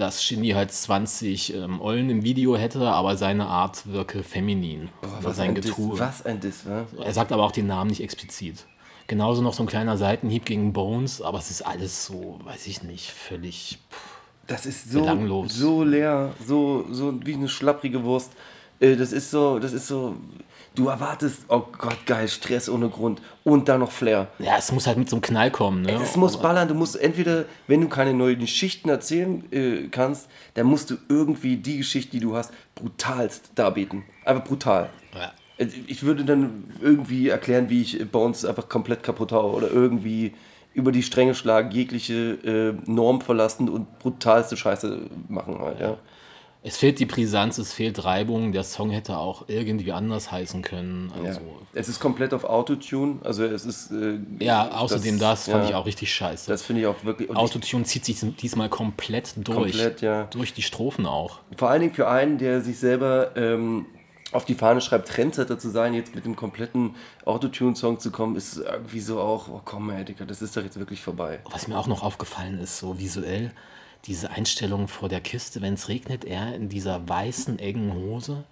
dass Shindy halt 20 ähm, Ollen im Video hätte, aber seine Art wirke feminin. Oder sein ein Getue. was ein Diss, wa? Er sagt aber auch den Namen nicht explizit. Genauso noch so ein kleiner Seitenhieb gegen Bones, aber es ist alles so, weiß ich nicht, völlig. Pff. Das ist so, Belanglos. so leer, so, so wie eine schlapprige Wurst. Äh, Das ist so, das ist so. Du erwartest, oh Gott, geil, Stress ohne Grund. Und dann noch Flair. Ja, es muss halt mit so einem Knall kommen, ne? Es muss ballern, du musst entweder, wenn du keine neuen Geschichten erzählen äh, kannst, dann musst du irgendwie die Geschichte, die du hast, brutalst darbieten. Einfach brutal. Ja. Also Ich würde dann irgendwie erklären, wie ich Bones einfach komplett kaputt haue oder irgendwie über die Stränge schlagen, jegliche äh, Norm verlassen und brutalste Scheiße machen halt, ja. Es fehlt die Brisanz, es fehlt Reibung. Der Song hätte auch irgendwie anders heißen können. ja. Also, Es ist komplett auf Autotune, also es ist... Äh, ja, außerdem das, fand ja, ich auch richtig scheiße. Das finde ich auch wirklich... Autotune zieht sich diesmal komplett durch. Komplett, ja. Durch die Strophen auch. Vor allen Dingen für einen, der sich selber ähm, auf die Fahne schreibt, Trendsetter zu sein, jetzt mit dem kompletten Autotune-Song zu kommen, ist irgendwie so auch, oh komm, ey, Digga, das ist doch jetzt wirklich vorbei. Was mir auch noch aufgefallen ist, so visuell, diese Einstellung vor der Kiste, wenn es regnet, er in dieser weißen, engen Hose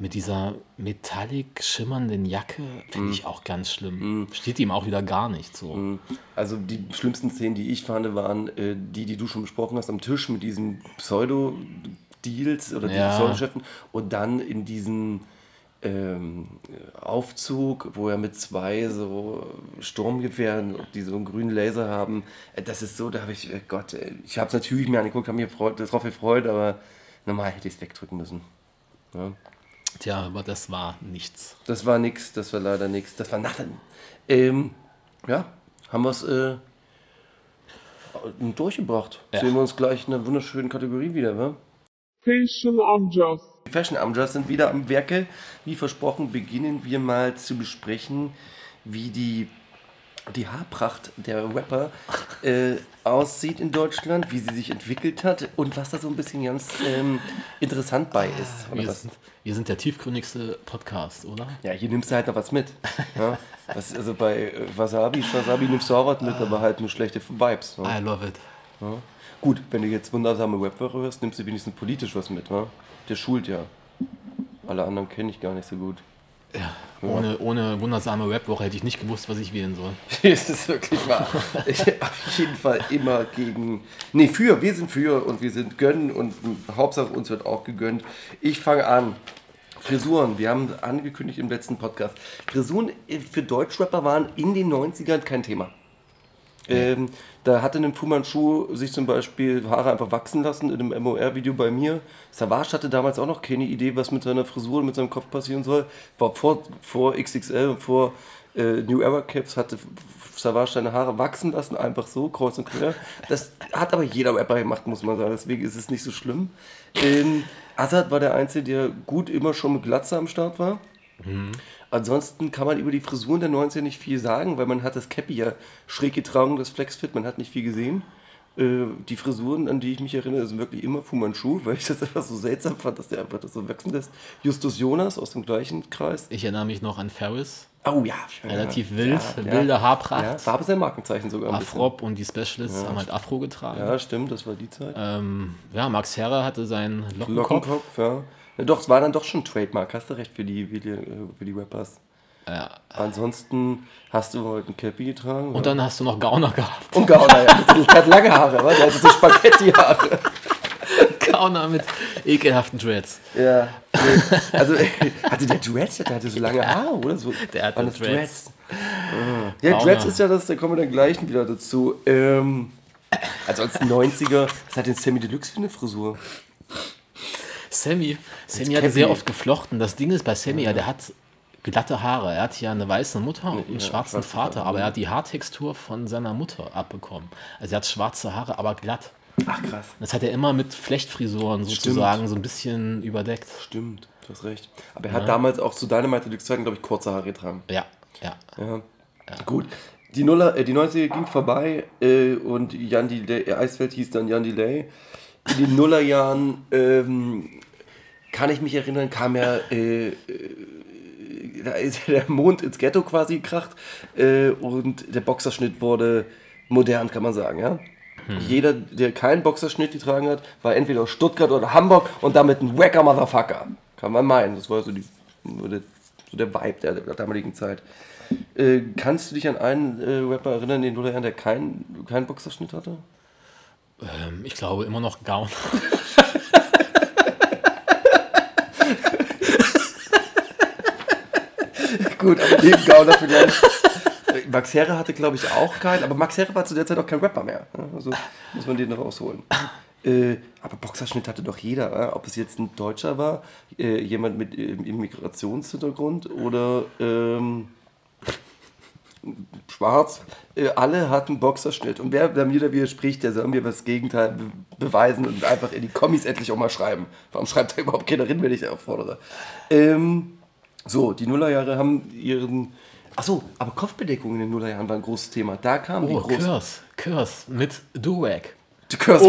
mit dieser metallic schimmernden Jacke, finde ich auch ganz schlimm. Steht ihm auch wieder gar nicht so. Also die schlimmsten Szenen, die ich fand, waren äh, die, die du schon besprochen hast, am Tisch mit diesen Pseudo-Deals oder diesen Ja. Pseudo-Geschäften und dann in diesen ähm, Aufzug, wo er mit zwei so Sturmgewehren, die so einen grünen Laser haben. Äh, Das ist so, da habe ich, äh, Gott, äh, ich habe es natürlich mir angeguckt, habe mich gefreut- darauf gefreut, aber normal hätte ich es wegdrücken müssen. Ja. Tja, aber das war nichts. Das war nix, das war leider nix, das war nothing. Ähm, ja, haben wir es äh, durchgebracht. Ja. Sehen wir uns gleich in einer wunderschönen Kategorie wieder, wa? Fashion Amjas. Die Fashion Amjas sind wieder am Werke. Wie versprochen, beginnen wir mal zu besprechen, wie die, die Haarpracht der Rapper äh, aussieht in Deutschland, wie sie sich entwickelt hat und was da so ein bisschen ganz ähm, interessant bei ist. Wir sind, wir sind der tiefgründigste Podcast, oder? Ja, hier nimmst du halt noch was mit. Ja? Was, also bei äh, Wasabi, Wasabi nimmst du auch was mit, aber halt nur schlechte Vibes. Ja? I love it. Gut, wenn du jetzt wundersame Webwoche hörst, nimmst du wenigstens politisch was mit, wa? Der schult ja. Alle anderen kenne ich gar nicht so gut. Ohne, ohne wundersame Webwoche hätte ich nicht gewusst, was ich wählen soll. [laughs] Es ist wirklich wahr. Ich auf jeden Fall immer gegen. Nee, für. Wir sind für und wir sind gönnen und Hauptsache uns wird auch gegönnt. Ich fange an. Frisuren. Wir haben angekündigt im letzten Podcast. Frisuren für Deutschrapper waren in den 90ern kein Thema. Ähm, da hatte ein Fu Manchu sich zum Beispiel Haare einfach wachsen lassen in einem MOR-Video bei mir. Savage hatte damals auch noch keine Idee, was mit seiner Frisur und mit seinem Kopf passieren soll. War vor, vor XXL und vor äh, New Era Caps hatte Savage seine Haare wachsen lassen, einfach so, kreuz und quer. Das hat aber jeder Rapper gemacht, muss man sagen. Deswegen ist es nicht so schlimm. Ähm, Azad war der Einzige, der gut immer schon mit Glatze am Start war. Ansonsten kann man über die Frisuren der 90er nicht viel sagen, weil man hat das Cappy ja schräg getragen, das Flexfit, man hat nicht viel gesehen. Äh, die Frisuren, an die ich mich erinnere, sind wirklich immer Fu Manchu, [laughs] weil ich das einfach so seltsam fand, dass der einfach das so wachsen lässt. Justus Jonas aus dem gleichen Kreis. Ich erinnere mich noch an Ferris. Oh ja. Relativ ja, wild, ja, wilde Haarpracht. Ja, war aber sein Markenzeichen sogar. Afrop und die Specialists haben halt Afro getragen. Ja, stimmt, das war die Zeit. Ähm, ja, Max Herrer hatte seinen Lockenkopf. Lockenkopf, ja. Ja. Doch, es war dann doch schon Trademark, hast du recht, für die, für die, äh, für die Rappers. Ja. Ansonsten hast du heute ein Cappy getragen. Und dann hast du noch Gauner gehabt. Und Gauner, ja. Der hat lange Haare, wa? Der hatte so Spaghetti-Haare. [laughs] Gauner mit ekelhaften Dreads. Ja. Nee. Also, [laughs] hatte der Dreads? Der hatte so lange Haare, oder? So, Der hatte waren das Dreads. Ah. Ja, Gauner. Dreads ist ja das, da kommen wir dann gleich wieder dazu. Ähm, ansonsten 90er, was hat denn Sammy Deluxe für eine Frisur? Sammy, Sammy hatte sehr oft geflochten. Das Ding ist bei Sammy, ja, der hat glatte Haare. Er hat ja eine weiße Mutter und einen ja, schwarzen Vater, aber er hat die Haartextur von seiner Mutter abbekommen. Also er hat schwarze Haare, aber glatt. Ach, krass. Das hat er immer mit Flechtfrisuren sozusagen so ein bisschen überdeckt. Stimmt, du hast recht. Aber er hat damals auch zu Dynamite Deluxe Zeiten, glaube ich, kurze Haare getragen. Ja, ja. Ja. Gut. Die, Nuller, äh, die 90er ging vorbei äh, und Jan Delay, äh, Eisfeld hieß dann Jan Delay. In den Nullerjahren, ähm, kann ich mich erinnern, kam ja, äh, äh, da ist ja [laughs] der Mond ins Ghetto quasi gekracht äh, und der Boxerschnitt wurde modern, kann man sagen, ja. Jeder, der keinen Boxerschnitt getragen hat, war entweder aus Stuttgart oder Hamburg und damit ein wacker Motherfucker. Kann man meinen. Das war so, die, so der, Vibe der, der damaligen Zeit. Äh, kannst du dich an einen äh, Rapper erinnern, den Nullerjahren, der keinen keinen Boxerschnitt hatte? Ähm, ich glaube immer noch Gaun. [laughs] Gut, aber neben Gauner vielleicht. Äh, Max Herre hatte, glaube ich, auch keinen, aber Max Herre war zu der Zeit auch kein Rapper mehr. Also muss man den rausholen. Äh, aber Boxerschnitt hatte doch jeder, äh? ob es jetzt ein Deutscher war, äh, jemand mit ähm, Immigrationshintergrund oder ähm, schwarz. Äh, alle hatten Boxerschnitt. Und wer mir da widerspricht, der soll mir das Gegenteil be beweisen und einfach in die Kommis endlich auch mal schreiben. Warum schreibt da überhaupt keiner rein, wenn ich auffordere? Ähm, so, die Nullerjahre haben ihren. Achso, aber Kopfbedeckung in den Nullerjahren war ein großes Thema. Da kam die Oh, große. Kurs. Kurs mit Duwag. Kurs,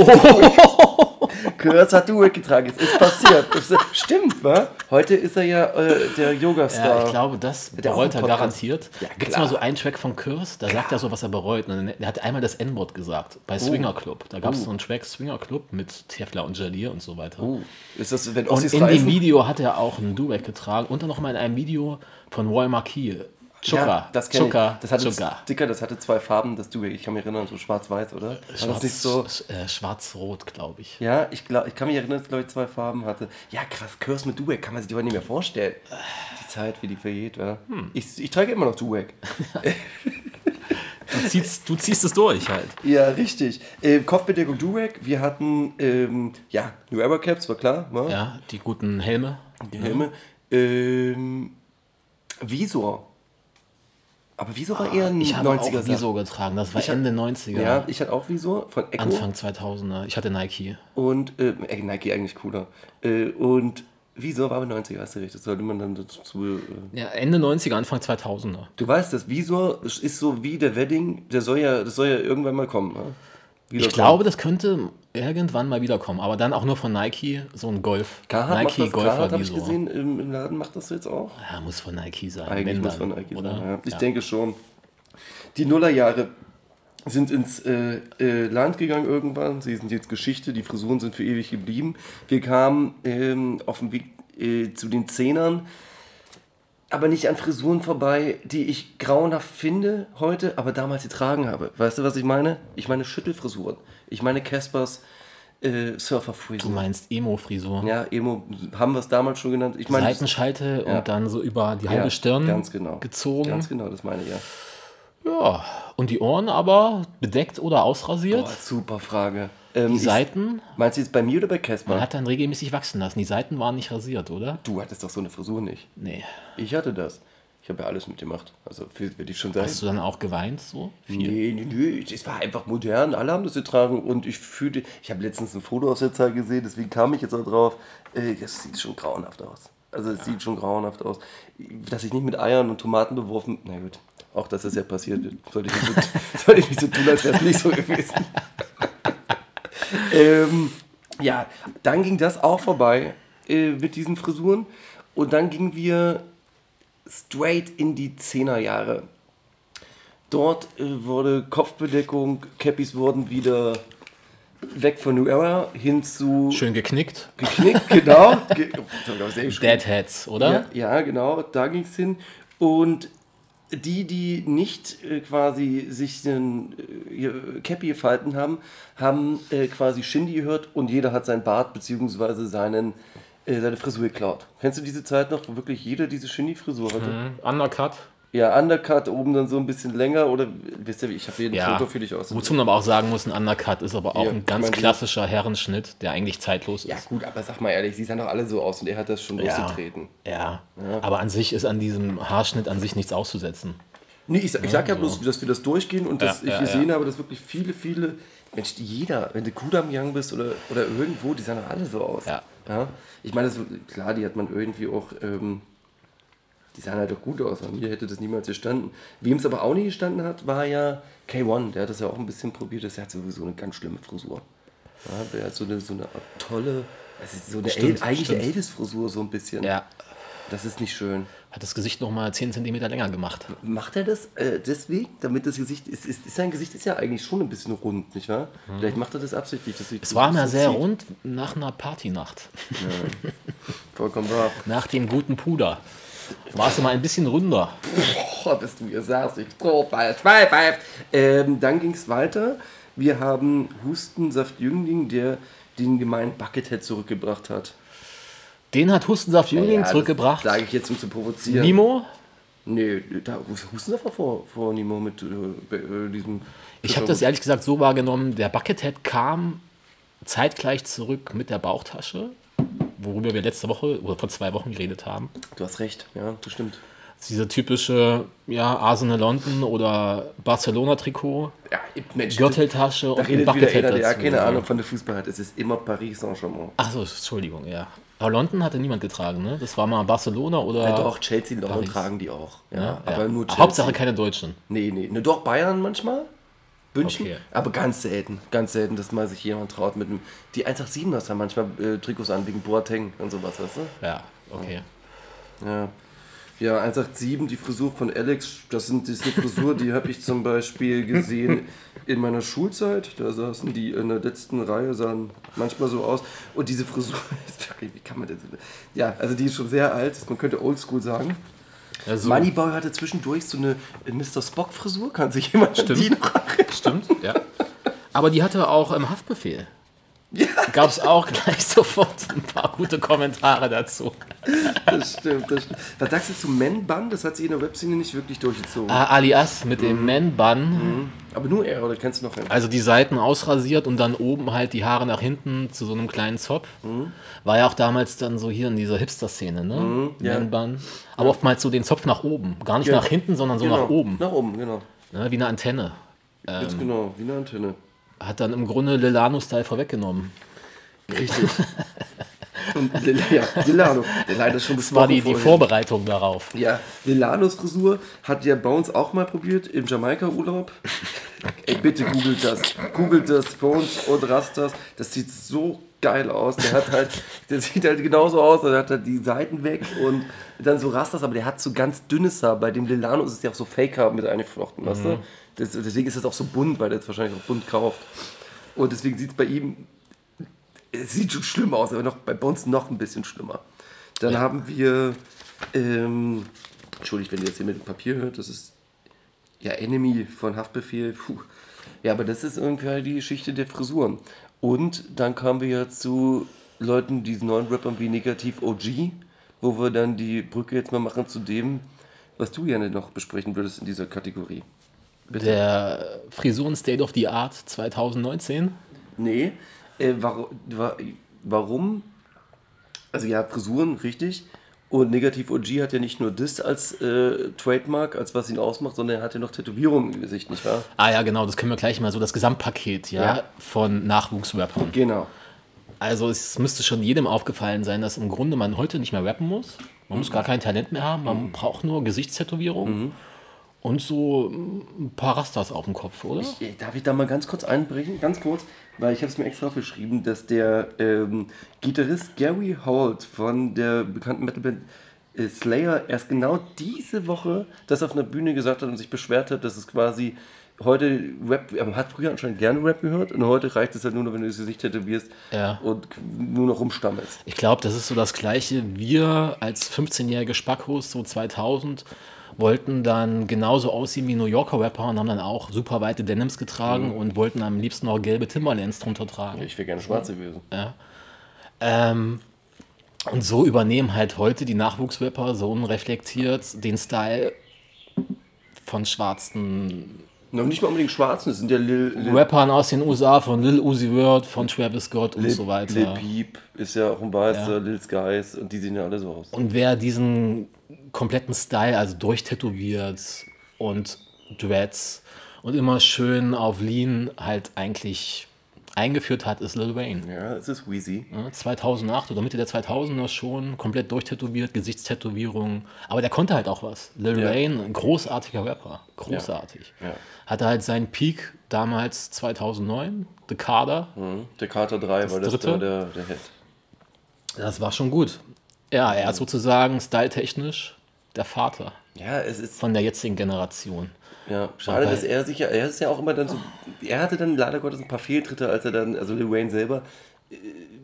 Kurs hat Duet getragen. Es ist passiert. [laughs] Ist- stimmt, wa? Heute ist er ja äh, der Yoga-Star. Ja, ich glaube, das er bereut er garantiert. Ja, Gibt es klar. mal so einen Track von Kurs, da sagt er so, was er bereut. Und er hat einmal das N-Wort gesagt bei Swinger Club. Da gab es Oh. so einen Track Swinger Club mit Tefla und Jalir und so weiter. Uh, ist das, wenn Und in dem reisen? Video hat er auch einen Duwag getragen und dann noch mal in einem Video von Roy Marquis. Chuka, Ja, das kenne Chuka, ich. Das hatte, Chuka. Dicker, das hatte zwei Farben, das du, ich kann mich erinnern, so schwarz-weiß, oder? War das nicht so? Äh, Schwarz-Rot, glaube ich. Ja, ich, glaub, ich kann mich erinnern, dass glaube ich, zwei Farben hatte. Ja, krass, Kurs mit Dueck kann man sich aber nicht mehr vorstellen. Die Zeit, wie die vergeht, ja. Hm. Ich, ich trage immer noch Dueck. [laughs] [laughs] Du ziehst, du ziehst es durch halt. Ja, richtig. Äh, Kopfbedeckung Dueck. Wir hatten, ähm, ja, New Era Caps, war klar. Ne? Ja, die guten Helme. Die Helme. Ähm, Visor. Aber Visor war eher ein Ah, Ich habe 90er auch Visor getragen. Das war Ich Ende 90er. Ja, ich hatte auch Visor von Echo. Anfang 2000er. Ich hatte Nike. Und äh, äh, Nike eigentlich cooler. Äh, und Visor war aber 90er, hast du recht. Das sollte man dann dazu. Äh, Ja, Ende 90er, Anfang 2000er. du weißt, das Visor ist so wie der Wedding, der soll ja, das soll ja irgendwann mal kommen. Ne? Ich glaube, das könnte irgendwann mal wiederkommen, aber dann auch nur von Nike, so ein Golf. Carhartt macht Nike das, Carhartt Golfer habe ich gesehen, im, im Laden macht das jetzt auch. Ja, muss von Nike sein. Eigentlich muss dann, von Nike oder? sein. Ja. Ich Ja. denke schon. Die Nullerjahre sind ins äh, äh, Land gegangen irgendwann. Sie sind jetzt Geschichte. Die Frisuren sind für ewig geblieben. Wir kamen ähm, auf dem Weg äh, zu den Zehnern, aber nicht an Frisuren vorbei, die ich grauenhaft finde heute, aber damals getragen habe. Weißt du, was ich meine? Ich meine Schüttelfrisuren. Ich meine Caspers äh, Du Surferfrisur. meinst Emo-Frisur. Ja, Emo haben wir es damals schon genannt. Ich meine, Seitenschalte Ja. und dann so über die halbe ja, Stirn ganz genau. gezogen. Ganz genau, das meine ich ja. Ja. Und die Ohren aber bedeckt oder ausrasiert. Boah, super Frage. Ähm, die Seiten, Meinst du jetzt bei mir oder bei man Casper? hat dann regelmäßig wachsen lassen. Die Seiten waren nicht rasiert, oder? Du hattest doch so eine Frisur nicht. Nee. Ich hatte das. Ich habe ja alles mitgemacht. Also, für- würde ich schon sagen. Hast du dann auch geweint so? Viel? Nee, nee, nee. Es war einfach modern. Alle haben das getragen und ich fühlte. Ich habe letztens ein Foto aus der Zeit gesehen, deswegen kam ich jetzt auch drauf. Äh, Das sieht schon grauenhaft aus. Also, es sieht schon grauenhaft aus. Dass ich nicht mit Eiern und Tomaten beworfen. Na gut, auch das ist ja passiert. Sollte ich nicht so, [laughs] sollte ich nicht so tun, als wäre es nicht so gewesen. [laughs] ähm, ja, dann ging das auch vorbei äh, mit diesen Frisuren. Und dann gingen wir straight in die 10er Jahre. Dort äh, wurde Kopfbedeckung, Cappies wurden wieder weg von New Era hin zu Schön geknickt. geknickt, genau. [laughs] Ge geschrieben. Deadheads, oder? Ja, ja, genau, da ging es hin. Und die, die nicht äh, quasi sich den äh, Cappy gefalten haben, haben äh, quasi Shindy gehört und jeder hat sein Bart bzw. Seinen, seine Frisur geklaut. Kennst du diese Zeit noch, wo wirklich jeder diese Shindy-Frisur hatte? Mhm. Undercut. Ja, Undercut, oben dann so ein bisschen länger oder wisst ihr, ich habe ein Ja. Foto für dich aus. Wozu man aber auch sagen muss, ein Undercut ist aber auch Ja, ein ganz klassischer Herrenschnitt, der eigentlich zeitlos Ja ist. gut, aber sag mal ehrlich, sie sahen doch alle so aus und er hat das schon Ja. losgetreten. Ja. Aber an sich ist an diesem Haarschnitt an sich nichts auszusetzen. Nee, ich, sag- ich sag ja bloß, dass wir das durchgehen und dass Ja, ich ja, gesehen ja. habe, dass wirklich viele, viele, Mensch, jeder, wenn du Kudam gegangen bist oder, oder irgendwo, die sahen doch alle so aus. Ja. ja? Ich meine, das, klar, die hat man irgendwie auch, ähm, die sahen halt auch gut aus. An mir hätte das niemals gestanden. Wem es aber auch nicht gestanden hat, war ja K1. Der hat das ja auch ein bisschen probiert. Das hat sowieso eine ganz schlimme Frisur. Ja, der hat so eine, so eine tolle, ist so eine Stimmt, El eigentlich eine Elvis-Frisur so ein bisschen. Ja. Das ist nicht schön. Hat das Gesicht nochmal 10 cm länger gemacht. Macht er das äh, deswegen, damit das Gesicht ist, ist, ist sein Gesicht ist ja eigentlich schon ein bisschen rund, nicht wahr? Vielleicht macht er das absichtlich. Dass Es war immer sehr rund nach einer Partynacht. Vollkommen wahr. [laughs] Nach dem guten Puder. War es immer ein bisschen runder. Boah, bist du mir sagst, ich Strohball, Schweifeif. Ähm, dann ging es weiter. Wir haben Hustensaft Jüngling, der den gemeinen Buckethead zurückgebracht hat. Den hat Hustensaft Jüngling Ja, zurückgebracht. Sage ich jetzt, um zu provozieren. Nimo, Nee, da, Hustensaft war vor, vor Nimo mit äh, äh, diesem. ich habe das ehrlich gesagt so wahrgenommen, der Buckethead kam zeitgleich zurück mit der Bauchtasche, worüber wir letzte Woche oder vor zwei Wochen geredet haben. Du hast recht, ja, das stimmt. Das ist Diese typische ja, Arsenal London oder Barcelona-Trikot, Ja, Mensch, Gürteltasche und ein redet wieder Buckethead einer, der ja dazu. keine Ahnung von der Fußball hat. Es ist immer Paris Saint-Germain. Achso, Entschuldigung, ja. Aber London hatte niemand getragen, ne? Das war mal Barcelona oder. Ja, doch, Chelsea London tragen die auch. Ja, Ja, aber ja. nur Chelsea. Hauptsache keine Deutschen. Nee, nee. Ne, doch, Bayern manchmal. München. Okay. Aber ganz selten. Ganz selten, dass mal sich jemand traut mit einem. Die 187 haben manchmal äh, Trikots an wegen Boateng und sowas, weißt du? Ja, okay. Ja. Ja, 187, die Frisur von Alex, das, sind, das ist eine Frisur, die habe ich zum Beispiel gesehen in meiner Schulzeit. Da saßen die in der letzten Reihe, sahen manchmal so aus. Und diese Frisur, [laughs] wie kann man das? Ja, also die ist schon sehr alt, man könnte oldschool sagen. Also, Moneyboy hatte zwischendurch so eine Mr. Spock-Frisur, kann sich jemand an die noch Stimmt, ja. Aber die hatte auch im Haftbefehl. Gab es auch gleich [laughs] sofort ein paar gute Kommentare dazu. Das stimmt, das stimmt. Was sagst du zu Man-Bun? Das hat sich in der Webszene nicht wirklich durchgezogen. Ah, alias mit dem Man-Bun. Aber nur er, oder kennst du noch einen? Also die Seiten ausrasiert und dann oben halt die Haare nach hinten zu so einem kleinen Zopf. War ja auch damals dann so hier in dieser Hipster-Szene, ne? ja. Man-Bun. Aber oftmals so den Zopf nach oben. Gar nicht Ja. nach hinten, sondern so Genau, nach oben. Nach oben, genau. Ne? Wie eine Antenne. Jetzt genau, wie eine Antenne. Hat dann im Grunde Lilano-Style vorweggenommen. Richtig. [laughs] Und Lil- ja, Lilano, der leider schon bis War die, die Vorbereitung darauf. Ja, Lilanos Frisur hat ja Bones auch mal probiert im Jamaika-Urlaub. Ey, bitte googelt das. Googelt das, Bones und Rastas. Das sieht so geil aus. Der hat halt, der sieht halt genauso aus. Er hat halt die Seiten weg und dann so Rastas, aber der hat so ganz dünnes Haar. Bei dem Lilano ist es ja auch so Fake-Haar mit eingeflochten, weißt du? Das, deswegen ist es auch so bunt, weil der es wahrscheinlich auch bunt kauft. Und deswegen sieht es bei ihm es sieht schon schlimm aus, aber noch bei Bones noch ein bisschen schlimmer. Dann haben wir, ähm, entschuldigt, wenn ihr jetzt hier mit dem Papier hört, das ist ja Enemy von Haftbefehl. Puh. Ja, aber das ist irgendwie die Geschichte der Frisuren. Und dann kamen wir ja zu Leuten, diesen neuen Rappern wie Negativ OG, wo wir dann die Brücke jetzt mal machen zu dem, was du gerne noch besprechen würdest in dieser Kategorie. Der Frisuren State of the Art 2019. Nee, äh, warum, wa- warum? Also ja, Frisuren, richtig. Und Negativ OG hat ja nicht nur das als äh, Trademark, als was ihn ausmacht, sondern er hat ja noch Tätowierungen im Gesicht, nicht wahr? Ah ja, genau, das können wir gleich mal so, das Gesamtpaket, ja, Ja. von Nachwuchsrappern. Genau. Also es müsste schon jedem aufgefallen sein, dass im Grunde man heute nicht mehr rappen muss. Man muss gar kein Talent mehr haben, man braucht nur Gesichtstätowierung und so ein paar Rastas auf dem Kopf, oder? Äh, Darf ich da mal ganz kurz einbringen? Ganz kurz, weil ich habe es mir extra aufgeschrieben, dass der ähm, Gitarrist Gary Holt von der bekannten Metalband äh, Slayer erst genau diese Woche das auf einer Bühne gesagt hat und sich beschwert hat, dass es quasi heute Rap, er hat früher anscheinend gerne Rap gehört und heute reicht es halt nur noch, wenn du das Gesicht tätowierst Ja. und nur noch rumstammelst. Ich glaube, das ist so das Gleiche. Wir als 15-jährige Spackos, so 2000, wollten dann genauso aussehen wie New Yorker Rapper und haben dann auch super weite Denims getragen und wollten am liebsten noch gelbe Timberlands drunter tragen. Ich wäre gerne schwarz gewesen. Ähm, und so übernehmen halt heute die Nachwuchsrapper so unreflektiert den Style von schwarzen Noch nicht mal unbedingt schwarz, das sind ja Lil, Lil, Rappern aus den USA, von Lil Uzi Vert, von Travis Scott und Lil, so weiter. Lil Peep ist ja auch ein Weißer, Ja. Lil Skies und die sehen ja alle so aus. Und wer diesen kompletten Style, also durchtätowiert und Dreads und immer schön auf Lean halt eigentlich eingeführt hat, ist Lil Wayne. Ja, es ist Wheezy. Ja, 2008 oder Mitte der 2000er schon, komplett durchtätowiert, Gesichtstätowierung. Aber der konnte halt auch was. Lil Ja. Wayne, ein großartiger Rapper. Großartig. Ja. Hatte halt seinen Peak damals 2009, The Carter. Mhm. Der Carter 3 war das dritte? der, der Hit. Das war schon gut. Ja, er ist sozusagen styletechnisch der Vater Ja, es ist. von der jetzigen Generation. Ja, schade, dass er sich ja, er ist ja auch immer dann so, er hatte dann leider Gottes ein paar Fehltritte, als er dann, also Lil Wayne selber, äh,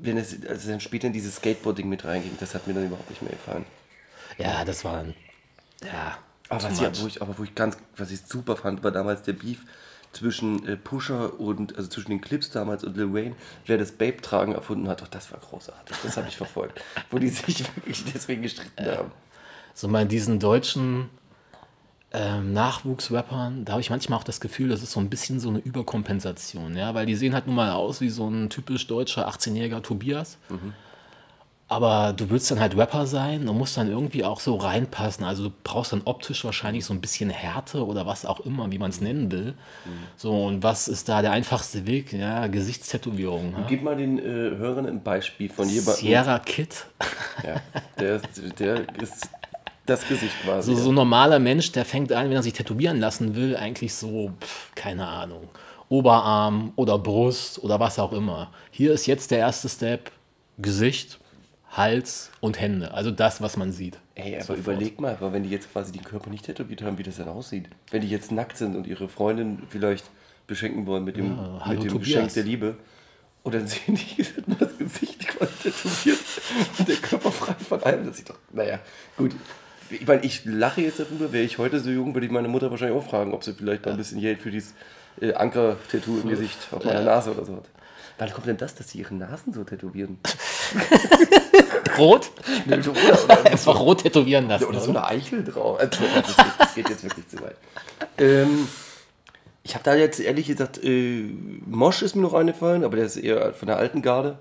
wenn es, als er dann später in dieses Skateboarding mit reinging, das hat mir dann überhaupt nicht mehr gefallen. Ja, das war ein. Ja. Aber was, ich, wo ich, aber wo ich ganz, was ich super fand, war damals der Beef zwischen äh, Pusher und, also zwischen den Clips damals und Lil Wayne, wer das Babe-Tragen erfunden hat, doch das war großartig, das habe ich verfolgt, [laughs] wo die sich wirklich deswegen gestritten haben. So bei diesen deutschen ähm, Nachwuchsrappern, da habe ich manchmal auch das Gefühl, das ist so ein bisschen so eine Überkompensation, ja, weil die sehen halt nun mal aus wie so ein typisch deutscher 18-jähriger Tobias. Aber du willst dann halt Rapper sein und musst dann irgendwie auch so reinpassen. Also du brauchst dann optisch wahrscheinlich so ein bisschen Härte oder was auch immer, wie man es nennen will. So, und was ist da der einfachste Weg? Ja, Gesichtstätowierung. Ja? Gib mal den äh, Hörern ein Beispiel von jemandem. Sierra Kid. Ja, der ist, der ist das Gesicht quasi. So, so ein normaler Mensch, der fängt an, wenn er sich tätowieren lassen will, eigentlich so, pf, keine Ahnung, Oberarm oder Brust oder was auch immer. Hier ist jetzt der erste Step, Gesicht, Hals und Hände. Also das, was man sieht. Ey, aber Sofort. überleg mal, aber wenn die jetzt quasi den Körper nicht tätowiert haben, wie das dann aussieht. Wenn die jetzt nackt sind und ihre Freundin vielleicht beschenken wollen mit dem, hallo mit dem Tobias. Geschenk der Liebe. Und dann [laughs] sehen die das Gesicht quasi tätowiert und der Körper frei von allem. Das sieht doch, naja, gut. Ich meine, ich lache jetzt darüber, wäre ich heute so jung, würde ich meine Mutter wahrscheinlich auch fragen, ob sie vielleicht mal ein bisschen Geld für dieses äh, Anker-Tattoo im Gesicht auf meiner Nase oder so hat. Wann kommt denn das, dass sie ihre Nasen so tätowieren? [laughs] Rot? oder, [laughs] oder, Einfach rot tätowieren lassen. oder so eine Eichel drauf. Ist- das geht jetzt wirklich zu weit. Ähm, ich habe da jetzt ehrlich gesagt, äh, Mosch ist mir noch eingefallen, aber der ist eher von der alten Garde.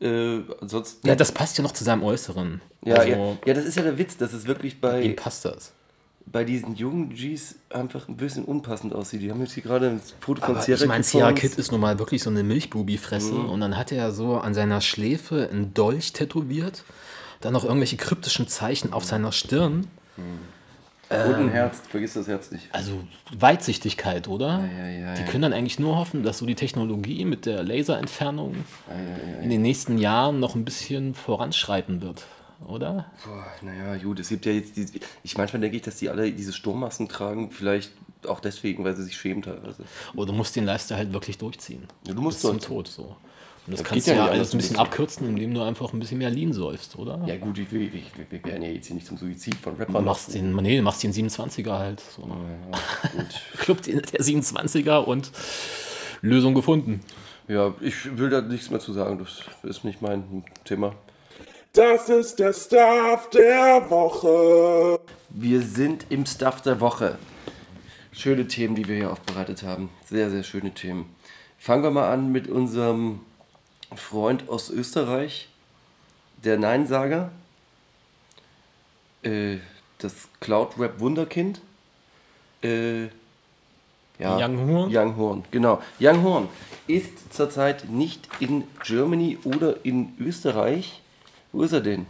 Äh, ansonsten. Ja, das passt ja noch zu seinem Äußeren. ja, also, ja, ja, das ist ja der Witz, dass es wirklich bei, Ihm passt das. Bei diesen jungen Gs einfach ein bisschen unpassend aussieht. Die haben jetzt hier gerade ein Foto von Aber Sierra ich meine, Sierra. Kid ist nun mal wirklich so eine Milchbubi-Fresse Mhm. und dann hat er so an seiner Schläfe einen Dolch tätowiert, dann noch irgendwelche kryptischen Zeichen auf seiner Stirn. Und ein Herz, vergiss das Herz nicht. Also Weitsichtigkeit, oder? ja, ja, die ja. können dann eigentlich nur hoffen, dass so die Technologie mit der Laserentfernung in den nächsten Jahren noch ein bisschen voranschreiten wird, oder? Boah, naja, gut, es gibt ja jetzt diese. Ich manchmal denke ich, dass die alle diese Sturmmasken tragen, vielleicht auch deswegen, weil sie sich schämen teilweise. Oder du musst den Lifestyle halt wirklich durchziehen. Ja, du musst Bis zum. Tod so. Und das Das kannst du ja ja alles ein bisschen abkürzen, indem du einfach ein bisschen mehr Lean säufst, oder? Ja gut, ich will, ich, wir, werden ja jetzt hier nicht zum Suizid von Du Rappern. machst den, nee, du machst den 27er halt. So. gut. [laughs] Club den- der 27er und Lösung gefunden. Ja, ich will da nichts mehr zu sagen, das ist nicht mein Thema. Das ist der Stuff der Woche. Wir sind im Stuff der Woche. Schöne Themen, die wir hier aufbereitet haben. Sehr, sehr schöne Themen. Fangen wir mal an mit unserem Freund aus Österreich, der Neinsager. Äh, das Cloud-Rap-Wunderkind. Äh, ja, Young Horn? Young Horn, genau. Young Horn ist zurzeit nicht in Germany oder in Österreich. Wo ist er denn?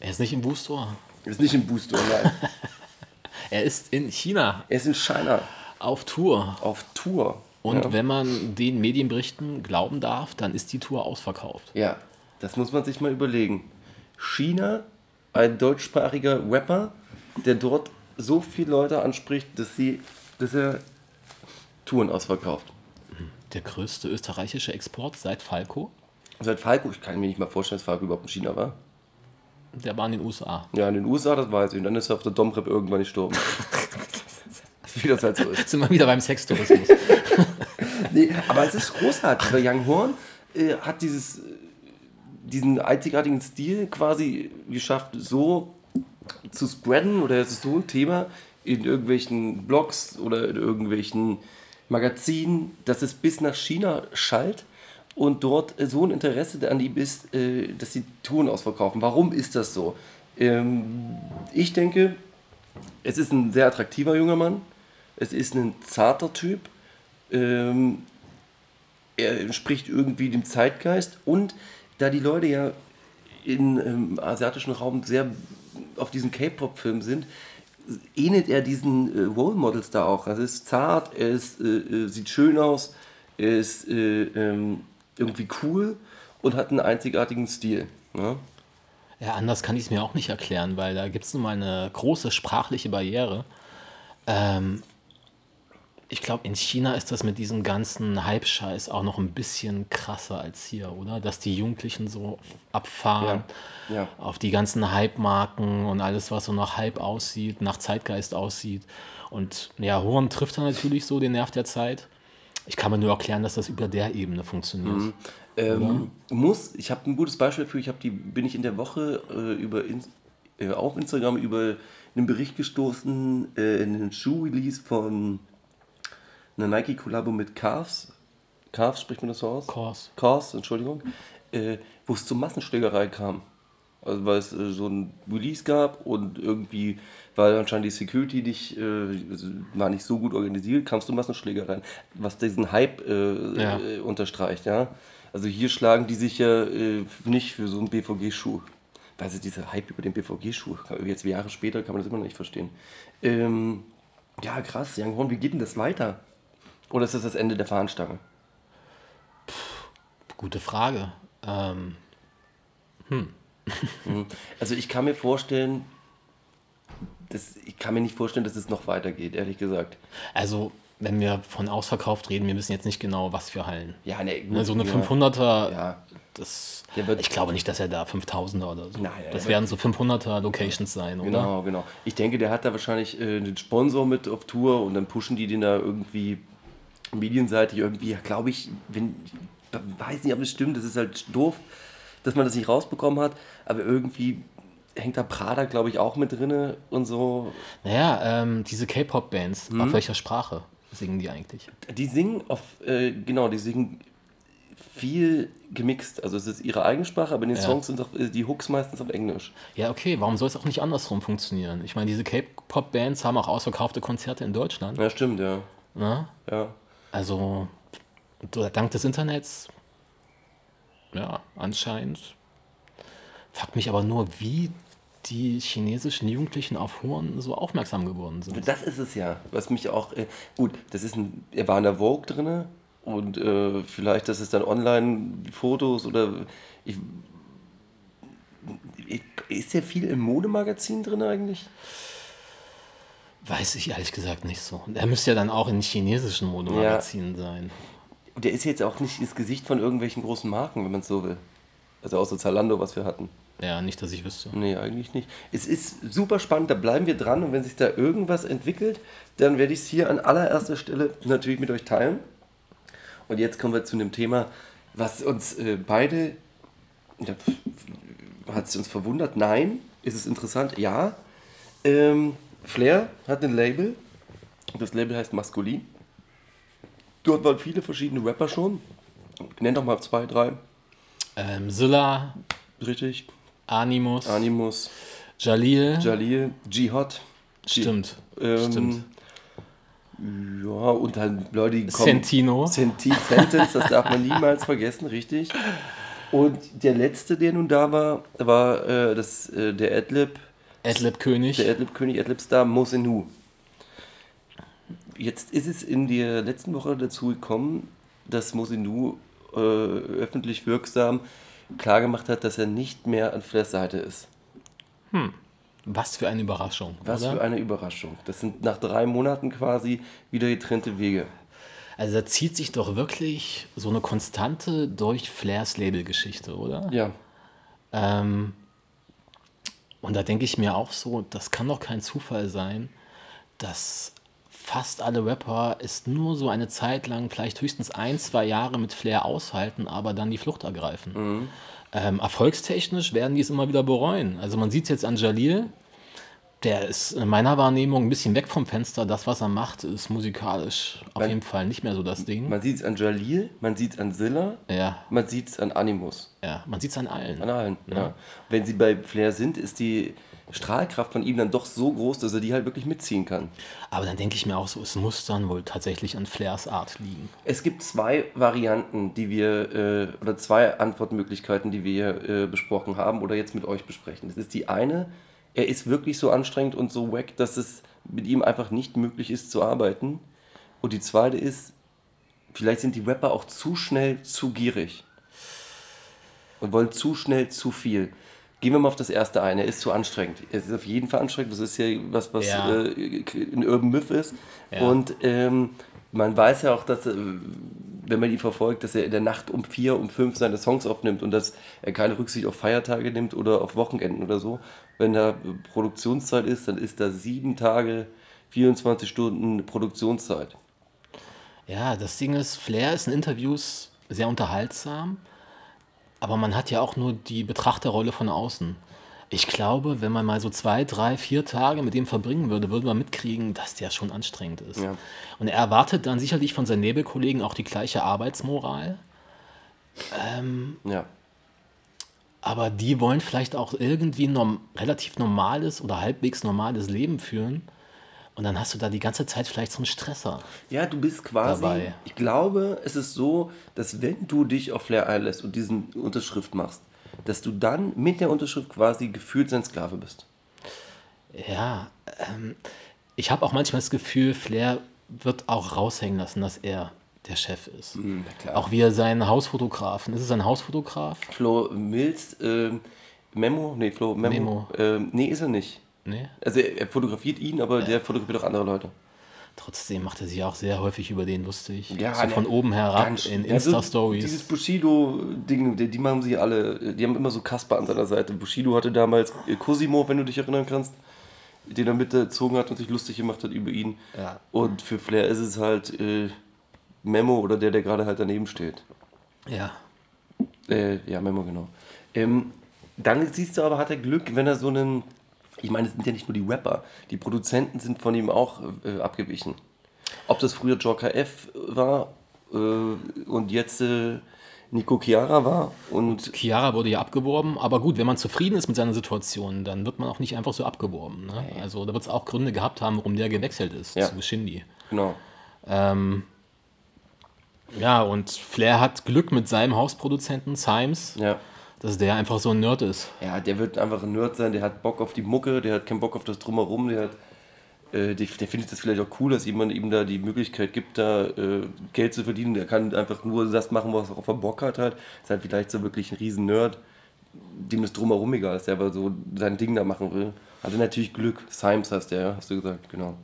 Er ist nicht im Booster. Ist nicht im Booster, nein. [laughs] Er ist in China er ist in China auf Tour. auf Tour. Und ja. wenn man den Medienberichten glauben darf, dann ist die Tour ausverkauft. ja, das muss man sich mal überlegen. China, ein deutschsprachiger Rapper, der dort so viele Leute anspricht, dass, sie, dass er Touren ausverkauft. Der größte österreichische Export seit Falco, Seit Falco, ich kann mir nicht mal vorstellen, dass Falco überhaupt in China war. der war in den USA. Ja, in den USA, das weiß ich. Und dann ist er auf der Domrep irgendwann gestorben. [laughs] Wie das halt so ist. Sind wir wieder beim Sextourismus. [laughs] Nee, aber es ist großartig, weil Young Horn äh, hat dieses, äh, diesen einzigartigen Stil quasi geschafft, so zu spreaden oder es ist so ein Thema in irgendwelchen Blogs oder in irgendwelchen Magazinen, dass es bis nach China schallt und dort so ein Interesse an ihm ist, äh, dass sie Touren ausverkaufen. Warum ist das so? Ähm, ich denke, es ist ein sehr attraktiver junger Mann. Es ist ein zarter Typ. Ähm, er entspricht irgendwie dem Zeitgeist und da die Leute ja im ähm, asiatischen Raum sehr auf diesen K-Pop-Film sind, ähnelt er diesen äh, Role Models da auch. Also er ist zart, er ist, äh, sieht schön aus, ist äh, ähm, irgendwie cool und hat einen einzigartigen Stil. Ne? Ja, anders kann ich es mir auch nicht erklären, weil da gibt es nun mal eine große sprachliche Barriere. Ähm, ich glaube, in China ist das mit diesem ganzen Hype-Scheiß auch noch ein bisschen krasser als hier, oder? Dass die Jugendlichen so abfahren Ja, ja. auf die ganzen Hype-Marken und alles, was so nach Hype aussieht, nach Zeitgeist aussieht. Und ja, Horn trifft da natürlich so den Nerv der Zeit. Ich kann mir nur erklären, dass das über der Ebene funktioniert. Ähm, muss, ich habe ein gutes Beispiel dafür, ich habe die, bin ich in der Woche äh, über in, äh, auf Instagram über einen Bericht gestoßen, äh, einen Schuh-Release von einer Nike-Kollabo mit Cars. Cars spricht man das so aus? Cars. Cars, Entschuldigung. Äh, wo es zur Massenschlägerei kam. Also weil es äh, so ein Release gab und irgendwie weil anscheinend die Security nicht, äh, war nicht so gut organisiert, kam es zu Massenschlägereien, was diesen Hype äh, Ja. äh, unterstreicht, ja. Also hier schlagen die sich ja äh, nicht für so einen BVG-Schuh. Weil sie dieser Hype über den BVG-Schuh, jetzt Jahre später kann man das immer noch nicht verstehen. Ähm, ja, krass, Young Horn, wie geht denn das weiter? Oder ist das das Ende der Fahnenstange? Gute Frage. Ähm, [laughs] Also ich kann mir vorstellen, das, ich kann mir nicht vorstellen, dass es noch weitergeht, ehrlich gesagt. also, wenn wir von ausverkauft reden, wir wissen jetzt nicht genau, was für Hallen. Ja, ne, gut, so eine ja. 500er, Ja. das, Der wird- ich glaube nicht, dass er da 5000er oder so. Nein, das werden so 500er Locations sein, oder? Genau, genau. Ich denke, der hat da wahrscheinlich äh, einen Sponsor mit auf Tour und dann pushen die den da irgendwie medienseitig irgendwie, glaube ich, wenn, ich weiß nicht, ob das stimmt, das ist halt doof, dass man das nicht rausbekommen hat, aber irgendwie hängt da Prada, glaube ich, auch mit drinne und so. Naja, ähm, diese K-Pop-Bands, Mhm. auf welcher Sprache singen die eigentlich? Die singen auf, äh, genau, die singen viel gemixt, also es ist ihre eigene Sprache, aber in den Ja. Songs sind auch äh, die Hooks meistens auf Englisch. Ja, okay, warum soll es auch nicht andersrum funktionieren? Ich meine, diese K-Pop-Bands haben auch ausverkaufte Konzerte in Deutschland. Ja, stimmt, ja. Ne? ja. Also, dank des Internets, ja, anscheinend. Fuckt mich aber nur, wie die chinesischen Jugendlichen auf Horn so aufmerksam geworden sind. Das ist es ja, was mich auch, äh, gut, das ist ein, er war in der Vogue drin und äh, vielleicht, das ist dann Online-Fotos oder ich, ist ja viel im Modemagazin drin eigentlich? Weiß ich ehrlich gesagt nicht so. Er müsste ja dann auch in chinesischen Modemagazinen sein. Und der ist jetzt auch nicht das Gesicht von irgendwelchen großen Marken, wenn man es so will. Also außer Zalando, was wir hatten. Ja, nicht, dass ich wüsste. Nee, eigentlich nicht. Es ist super spannend, da bleiben wir dran und wenn sich da irgendwas entwickelt, dann werde ich es hier an allererster Stelle natürlich mit euch teilen. Und jetzt kommen wir zu einem Thema, was uns äh, beide, ja, hat es uns verwundert? Nein. Ist es interessant? Ja. Ähm, Flair hat ein Label. Das Label heißt Maskulin. Dort waren viele verschiedene Rapper schon. Nenn doch mal zwei, drei. Ähm, Zilla, Richtig. Animus, Animus, Jalil. Jalil, Jihad. Stimmt. Ähm, Stimmt. Ja, und dann Leute, die kommen. Sentino. Senti Sentence, das darf man niemals vergessen, richtig. Und der letzte, der nun da war, war äh, das, äh, der Adlib, Adlib König. der Adlib-König, Adlib-Star Mosenu. Jetzt ist es in der letzten Woche dazu gekommen, dass Mosenu äh, öffentlich wirksam klargemacht hat, dass er nicht mehr an Flairs Seite ist. Was für eine Überraschung. Was oder? für eine Überraschung. Das sind nach drei Monaten quasi wieder getrennte Wege. Also da zieht sich doch wirklich so eine Konstante durch Flairs Labelgeschichte, oder? Ja. Ähm, und da denke ich mir auch so, das kann doch kein Zufall sein, dass fast alle Rapper es nur so eine Zeit lang, vielleicht höchstens ein, zwei Jahre mit Flair aushalten, aber dann die Flucht ergreifen. Ähm, erfolgstechnisch werden die es immer wieder bereuen. Also man sieht es jetzt an Jalil, Der ist in meiner Wahrnehmung ein bisschen weg vom Fenster. Das, was er macht, ist musikalisch auf Man- jeden Fall nicht mehr so das Ding. Man sieht es an Jalil, man sieht es an Zilla, ja, man sieht es an Animus. ja, man sieht es an allen. An allen. Ja. Wenn sie bei Flair sind, ist die Strahlkraft von ihm dann doch so groß, dass er die halt wirklich mitziehen kann. Aber dann denke ich mir auch so, es muss dann wohl tatsächlich an Flairs Art liegen. Es gibt zwei Varianten, die wir, äh, oder zwei Antwortmöglichkeiten, die wir äh, besprochen haben oder jetzt mit euch besprechen. Das ist die eine, er ist wirklich so anstrengend und so wack, dass es mit ihm einfach nicht möglich ist zu arbeiten. Und die zweite ist, vielleicht sind die Rapper auch zu schnell zu gierig und wollen zu schnell zu viel. Gehen wir mal auf das erste ein. Er ist zu anstrengend. Er ist auf jeden Fall anstrengend. Das ist ja was, was Ja. äh, ein Urban Myth ist. Ja. Und ähm, man weiß ja auch, dass, äh, wenn man ihn verfolgt, dass er in der Nacht um vier, um fünf seine Songs aufnimmt und dass er keine Rücksicht auf Feiertage nimmt oder auf Wochenenden oder so. Wenn da Produktionszeit ist, dann ist da sieben Tage, 24 Stunden Produktionszeit. Ja, das Ding ist, Flair ist in Interviews sehr unterhaltsam, aber man hat ja auch nur die Betrachterrolle von außen. Ich glaube, wenn man mal so zwei, drei, vier Tage mit dem verbringen würde, würde man mitkriegen, dass der schon anstrengend ist. Ja. Und er erwartet dann sicherlich von seinen Nebelkollegen auch die gleiche Arbeitsmoral. Ja. Aber die wollen vielleicht auch irgendwie ein norm relativ normales oder halbwegs normales Leben führen. Und dann hast du da die ganze Zeit vielleicht so einen Stresser. Ja, du bist quasi. Dabei. Ich glaube, es ist so, dass wenn du dich auf Flair einlässt und diesen Unterschrift machst, dass du dann mit der Unterschrift quasi gefühlt sein Sklave bist. Ja, ähm, ich habe auch manchmal das Gefühl, Flair wird auch raushängen lassen, dass er der Chef ist. klar. Auch wie er seinen Hausfotografen, ist es ein Hausfotograf? Flo Mills, ähm, Memo, nee, Flo Memo. Memo. Ähm, nee, ist er nicht. Nee. Also er, er fotografiert ihn, aber der fotografiert auch andere Leute. Trotzdem macht er sich auch sehr häufig über den lustig. Ja, so ne, von oben herab Ganz- in Ja, so Dieses Insta-Stories. Bushido-Ding, die, die machen sie alle, die haben immer so Kasper an seiner Seite. Bushido hatte damals äh, Cosimo, wenn du dich erinnern kannst, den er mitgezogen hat und sich lustig gemacht hat über ihn. Ja. Und für Flair ist es halt äh, Memo oder der, der gerade halt daneben steht. Ja. Äh, ja, Memo, genau. Ähm, dann siehst du aber, hat er Glück, wenn er so einen. Ich meine, es sind ja nicht nur die Rapper, die Produzenten sind von ihm auch äh, abgewichen. Ob das früher Joker F war äh, und jetzt äh, Nico Chiara war und. Chiara wurde ja abgeworben, aber gut, wenn man zufrieden ist mit seiner Situation, dann wird man auch nicht einfach so abgeworben. Ne? Also da wird es auch Gründe gehabt haben, warum der gewechselt ist Ja. zu Shindy. Genau. Ähm, ja, und Flair hat Glück mit seinem Hausproduzenten Symes, Ja. Dass der einfach so ein Nerd ist. Ja, der wird einfach ein Nerd sein, der hat Bock auf die Mucke, der hat keinen Bock auf das Drumherum, der hat. äh, Der, der findet das vielleicht auch cool, dass jemand ihm da die Möglichkeit gibt, da äh, Geld zu verdienen. Der kann einfach nur das machen, was er auf er Bock hat. Halt. Ist halt vielleicht so wirklich ein riesen Nerd, dem das drumherum egal ist, der aber so sein Ding da machen will. Hatte natürlich Glück. Symes heißt der, ja, hast du gesagt, genau.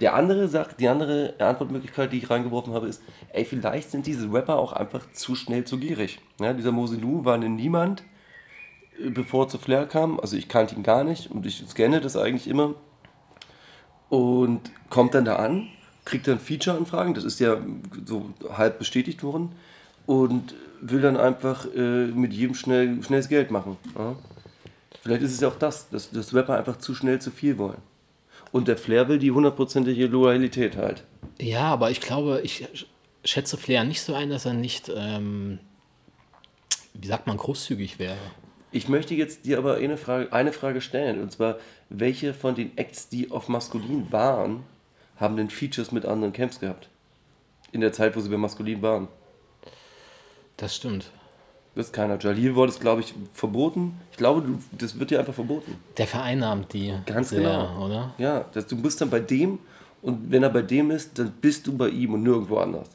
Der andere sagt, die andere Antwortmöglichkeit, die ich reingeworfen habe, ist, ey, vielleicht sind diese Rapper auch einfach zu schnell zu gierig. Ja, dieser Moselu war ein Niemand, äh, bevor er zu Flair kam. Also ich kannte ihn gar nicht und ich scanne das eigentlich immer. Und kommt dann da an, kriegt dann Feature-Anfragen, das ist ja so halb bestätigt worden. Und will dann einfach äh, mit jedem schnell, schnelles Geld machen. Ja? Vielleicht ist es ja auch das, dass, dass Rapper einfach zu schnell zu viel wollen. Und der Flair will die hundertprozentige Loyalität halt. Ja, aber ich glaube, ich sch- schätze Flair nicht so ein, dass er nicht, ähm, wie sagt man, großzügig wäre. Ich möchte jetzt dir aber eine Frage, eine Frage stellen. Und zwar, welche von den Acts, die auf Maskulin waren, haben denn Features mit anderen Camps gehabt? In der Zeit, wo sie bei Maskulin waren. Das stimmt. Das ist keiner. Jalil wurde es, glaube ich, verboten. Ich glaube, du, das wird dir einfach verboten. Der vereinnahmt die Ganz sehr, genau. oder? Ja, dass du bist dann bei dem und wenn er bei dem ist, dann bist du bei ihm und nirgendwo anders.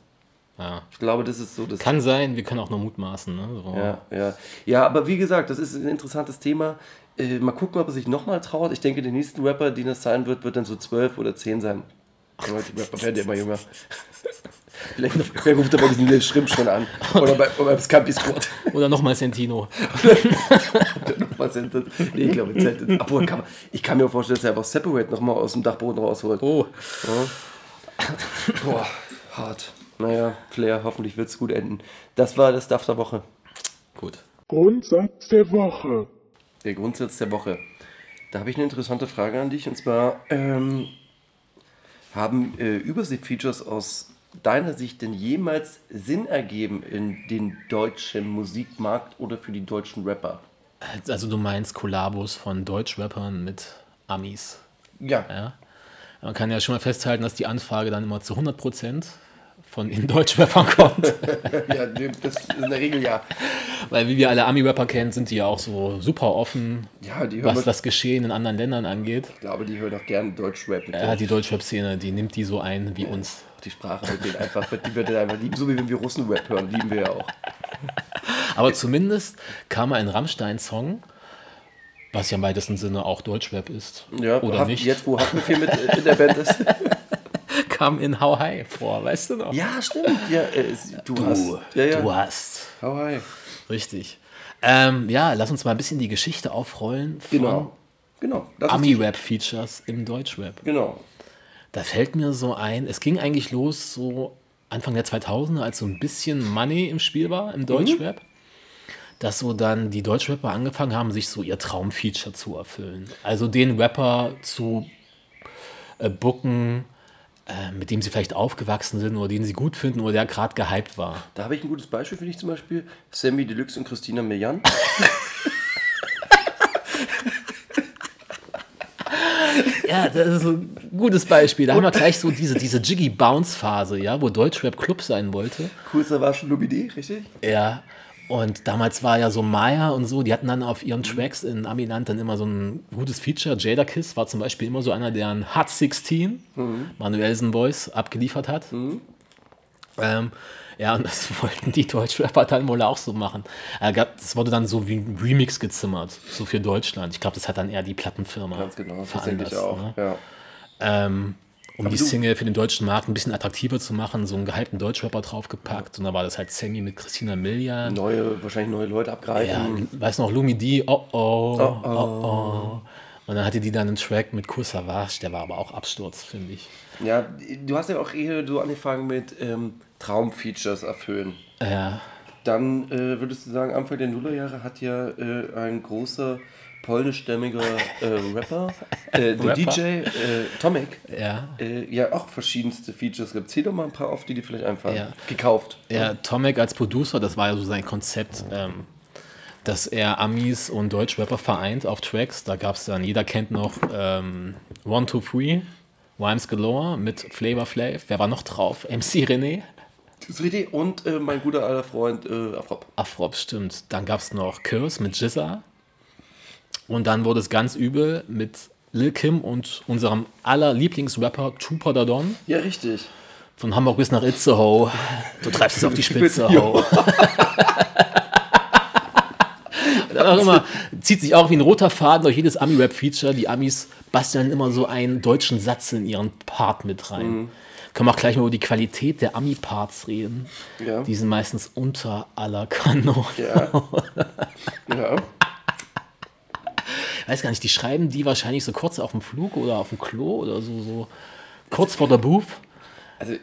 Ja. Ich glaube, das ist so das. Kann sein, wir können auch nur mutmaßen. Ne? So. Ja, ja. Ja, aber wie gesagt, das ist ein interessantes Thema. Äh, mal gucken, ob er sich nochmal traut. Ich denke, der nächste Rapper, den es sein wird, wird dann so 12 oder 10 sein. Die Rapper werden immer jünger. Vielleicht wer ruft aber diesen Lil Schrimp schon an. Oder, bei, oder beim Scampi Squad. Oder nochmal Sentino. [laughs] Sind das? Nee, ich glaube, Zelt. Obwohl, kann man, ich kann mir vorstellen, dass er einfach Separate nochmal aus dem Dachboden rausholt. Oh, Boah, hart. Naja, Flair, hoffentlich wird es gut enden. Das war das Stuff der Woche. gut. Grundsatz der Woche. Der Grundsatz der Woche. Da habe ich eine interessante Frage an dich und zwar ähm, haben äh, Übersee-Features aus deiner Sicht denn jemals Sinn ergeben in den deutschen Musikmarkt oder für die deutschen Rapper? Also du meinst Kollabos von Deutschrappern mit Amis. Ja. Ja? Man kann ja schon mal festhalten, dass die Anfrage dann immer zu 100% von den [laughs] Deutschrappern kommt. [laughs] ja, das ist in der Regel ja. Weil wie wir alle Ami-Rapper kennen, sind die ja auch so super offen, Ja, was das Geschehen in anderen Ländern angeht. Ich glaube, die hören auch gerne Deutschrap. Ja, die Deutschrap-Szene, die nimmt die so ein wie uns. Die Sprache mit denen einfach, die wird einfach lieben, so wie wenn wir Russen-Rap hören, lieben wir ja auch. Aber zumindest kam ein Rammstein-Song, was ja im weitesten Sinne auch Deutschrap ist. Ja, Oder Haft- nicht. Jetzt, wo Haftbefehl mit äh, in der Band ist. [laughs] kam in How High vor, weißt du noch? Ja, stimmt. Ja, äh, es- du, hast. Du, Ja, ja. du hast. How high. Richtig. Ähm, ja, lass uns mal ein bisschen die Geschichte aufrollen von Genau. Genau. Ami-Rap-Features im Deutschrap. Genau. Da fällt mir so ein, es ging eigentlich los so Anfang der 2000er, als so ein bisschen Money im Spiel war im Deutschrap. Dass so dann die Deutschrapper angefangen haben, sich so ihr Traumfeature zu erfüllen. Also den Rapper zu äh, booken, äh, mit dem sie vielleicht aufgewachsen sind oder den sie gut finden oder der gerade gehypt war. Da habe ich ein gutes Beispiel für dich zum Beispiel. Sammy Deluxe und Christina Milian. [laughs] Ja, das ist ein gutes Beispiel. Da haben wir gleich so diese, diese Jiggy-Bounce-Phase, ja, wo Deutschrap Club sein wollte. Coolster war schon Lubide, richtig? Ja, und damals war ja so Maya und so, die hatten dann auf ihren Tracks in Amiland dann immer so ein gutes Feature. Jada Kiss war zum Beispiel immer so einer, der ein Hot 16, Manuelsen Voice, abgeliefert hat. Ähm, ja, und das [laughs] wollten die Deutschrapper dann wohl auch so machen. Äh, Das wurde dann so wie ein Remix gezimmert, so für Deutschland. Ich glaube, das hat dann eher die Plattenfirma Ganz genau. Das denke ich veranlasst. auch. Ne? Ja. ähm, um die du- Single für den deutschen Markt ein bisschen attraktiver zu machen, so einen gehypten Deutschrapper draufgepackt. Und da war das halt Sammy mit Christina Milian. Neue, wahrscheinlich neue Leute Ja, abgreifen. weiß noch, Lumi D, oh oh, oh oh. Und dann hatte die dann einen Track mit Savage, der war aber auch Absturz, finde ich. Ja. du hast ja auch eher so angefangen mit ähm, Traumfeatures erfüllen. Ja, Dann äh, würdest du sagen, Anfang der Nullerjahre hat ja äh, ein großer polnischstämmiger äh, Rapper, [laughs] äh, der Rapper? DJ äh, Tomek, ja. äh, ja auch verschiedenste Features gehabt. Zähl doch mal ein paar auf, die dir vielleicht einfallen. Ja. Gekauft. Ja, Tomek als Producer, das war ja so sein Konzept, ähm, dass er Amis und Deutschrapper vereint auf Tracks. Da gab es dann, jeder kennt noch ähm, One, Two, Three, Rhymes Galore mit Flavor Flav. Wer war noch drauf? MC René? Das ist richtig. Und äh, mein guter alter Freund äh, Afrop. Afrop, stimmt. Dann gab es noch Curse mit Jizza. Und dann wurde es ganz übel mit Lil Kim und unserem aller Lieblingsrapper Trooper da Don. Ja, richtig. Von Hamburg bis nach Itzehoe. Du treibst es auf die [laughs] Spitze, ho. [laughs] Auch immer, zieht sich auch wie ein roter Faden durch jedes Ami-Rap-Feature. Die Amis basteln immer so einen deutschen Satz in ihren Part mit rein. Können wir auch gleich mal über die Qualität der Ami-Parts reden. Ja. Die sind meistens unter aller Kanone. Ja. [laughs] ja. Ich weiß gar nicht, die schreiben die wahrscheinlich so kurz auf dem Flug oder auf dem Klo oder so, so kurz vor der Booth. Also,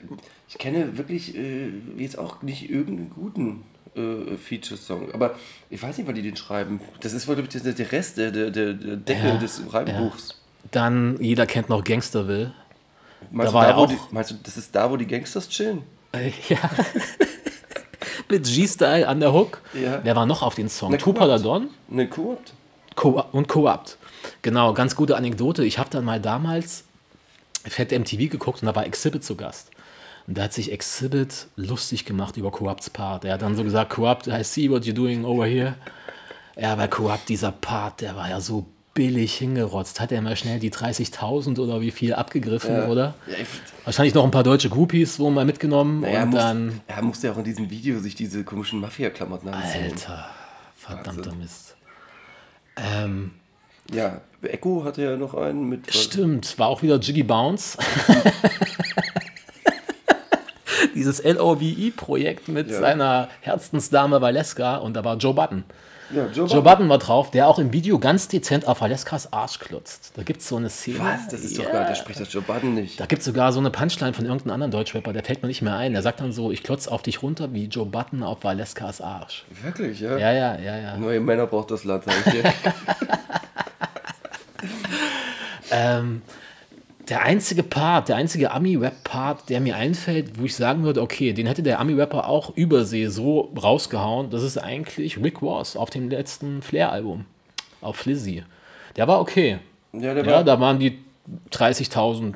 ich kenne wirklich äh, jetzt auch nicht irgendeinen guten äh, Feature-Song. Aber ich weiß nicht, wann die den schreiben. Das ist wohl, glaube ich, der, der Rest, der, der, der Deckel Ja, des Reimbuchs. Dann, jeder kennt noch Gangsterville. Meinst, Da war du, ja wo die, meinst du, das ist da, wo die Gangsters chillen? Äh, Ja. [laughs] Mit G-Style an der Hook. Ja. Wer war noch auf den Song? Na, Tupa Corrupt. Don Ne, Koop? Co und Co-Opt. Genau, ganz gute Anekdote. Ich habe dann mal damals Fett MTV geguckt und da war Exhibit zu Gast. Und da hat sich Exhibit lustig gemacht über Co-Opts Part. Er hat dann so gesagt, Co-Opt, I see what you're doing over here. Ja, bei Co-Opt, dieser Part, der war ja so billig hingerotzt. Hat er mal schnell die 30.000 oder wie viel abgegriffen, oder? Ja, ich, Wahrscheinlich noch ein paar deutsche Groupies wo mal mitgenommen naja, und muss, dann... er musste ja auch in diesem Video sich diese komischen Mafia-Klamotten anziehen. Alter, verdammter Wahnsinn. Mist. Ähm, Ja, Echo hatte ja noch einen mit. stimmt, war auch wieder Jiggy Bounce. [laughs] Dieses LOVE-Projekt mit Ja. seiner Herzensdame Valeska und da war Joe Button. Ja, Joe, Joe Button war drauf, der auch im Video ganz dezent auf Valeskas Arsch klotzt. Da gibt es so eine Szene. Was? Das ist doch Ja. gar nicht, der spricht das Joe Budden nicht. Da gibt es sogar so eine Punchline von irgendeinem anderen Deutschrapper, der fällt mir nicht mehr ein. Der sagt dann so, ich klotz auf dich runter wie Joe Button auf Valeskas Arsch. Wirklich, ja? Ja, ja, ja, ja. Neue Männer braucht das Land, sag ich dir. Ähm, der einzige Part, der einzige Ami-Rap-Part, der mir einfällt, wo ich sagen würde, okay, den hätte der Ami-Rapper auch übersee so rausgehauen, das ist eigentlich Rick Ross auf dem letzten Flair-Album. Auf Flizzy. Der war okay. Ja, der Ja, war, da waren die 30.000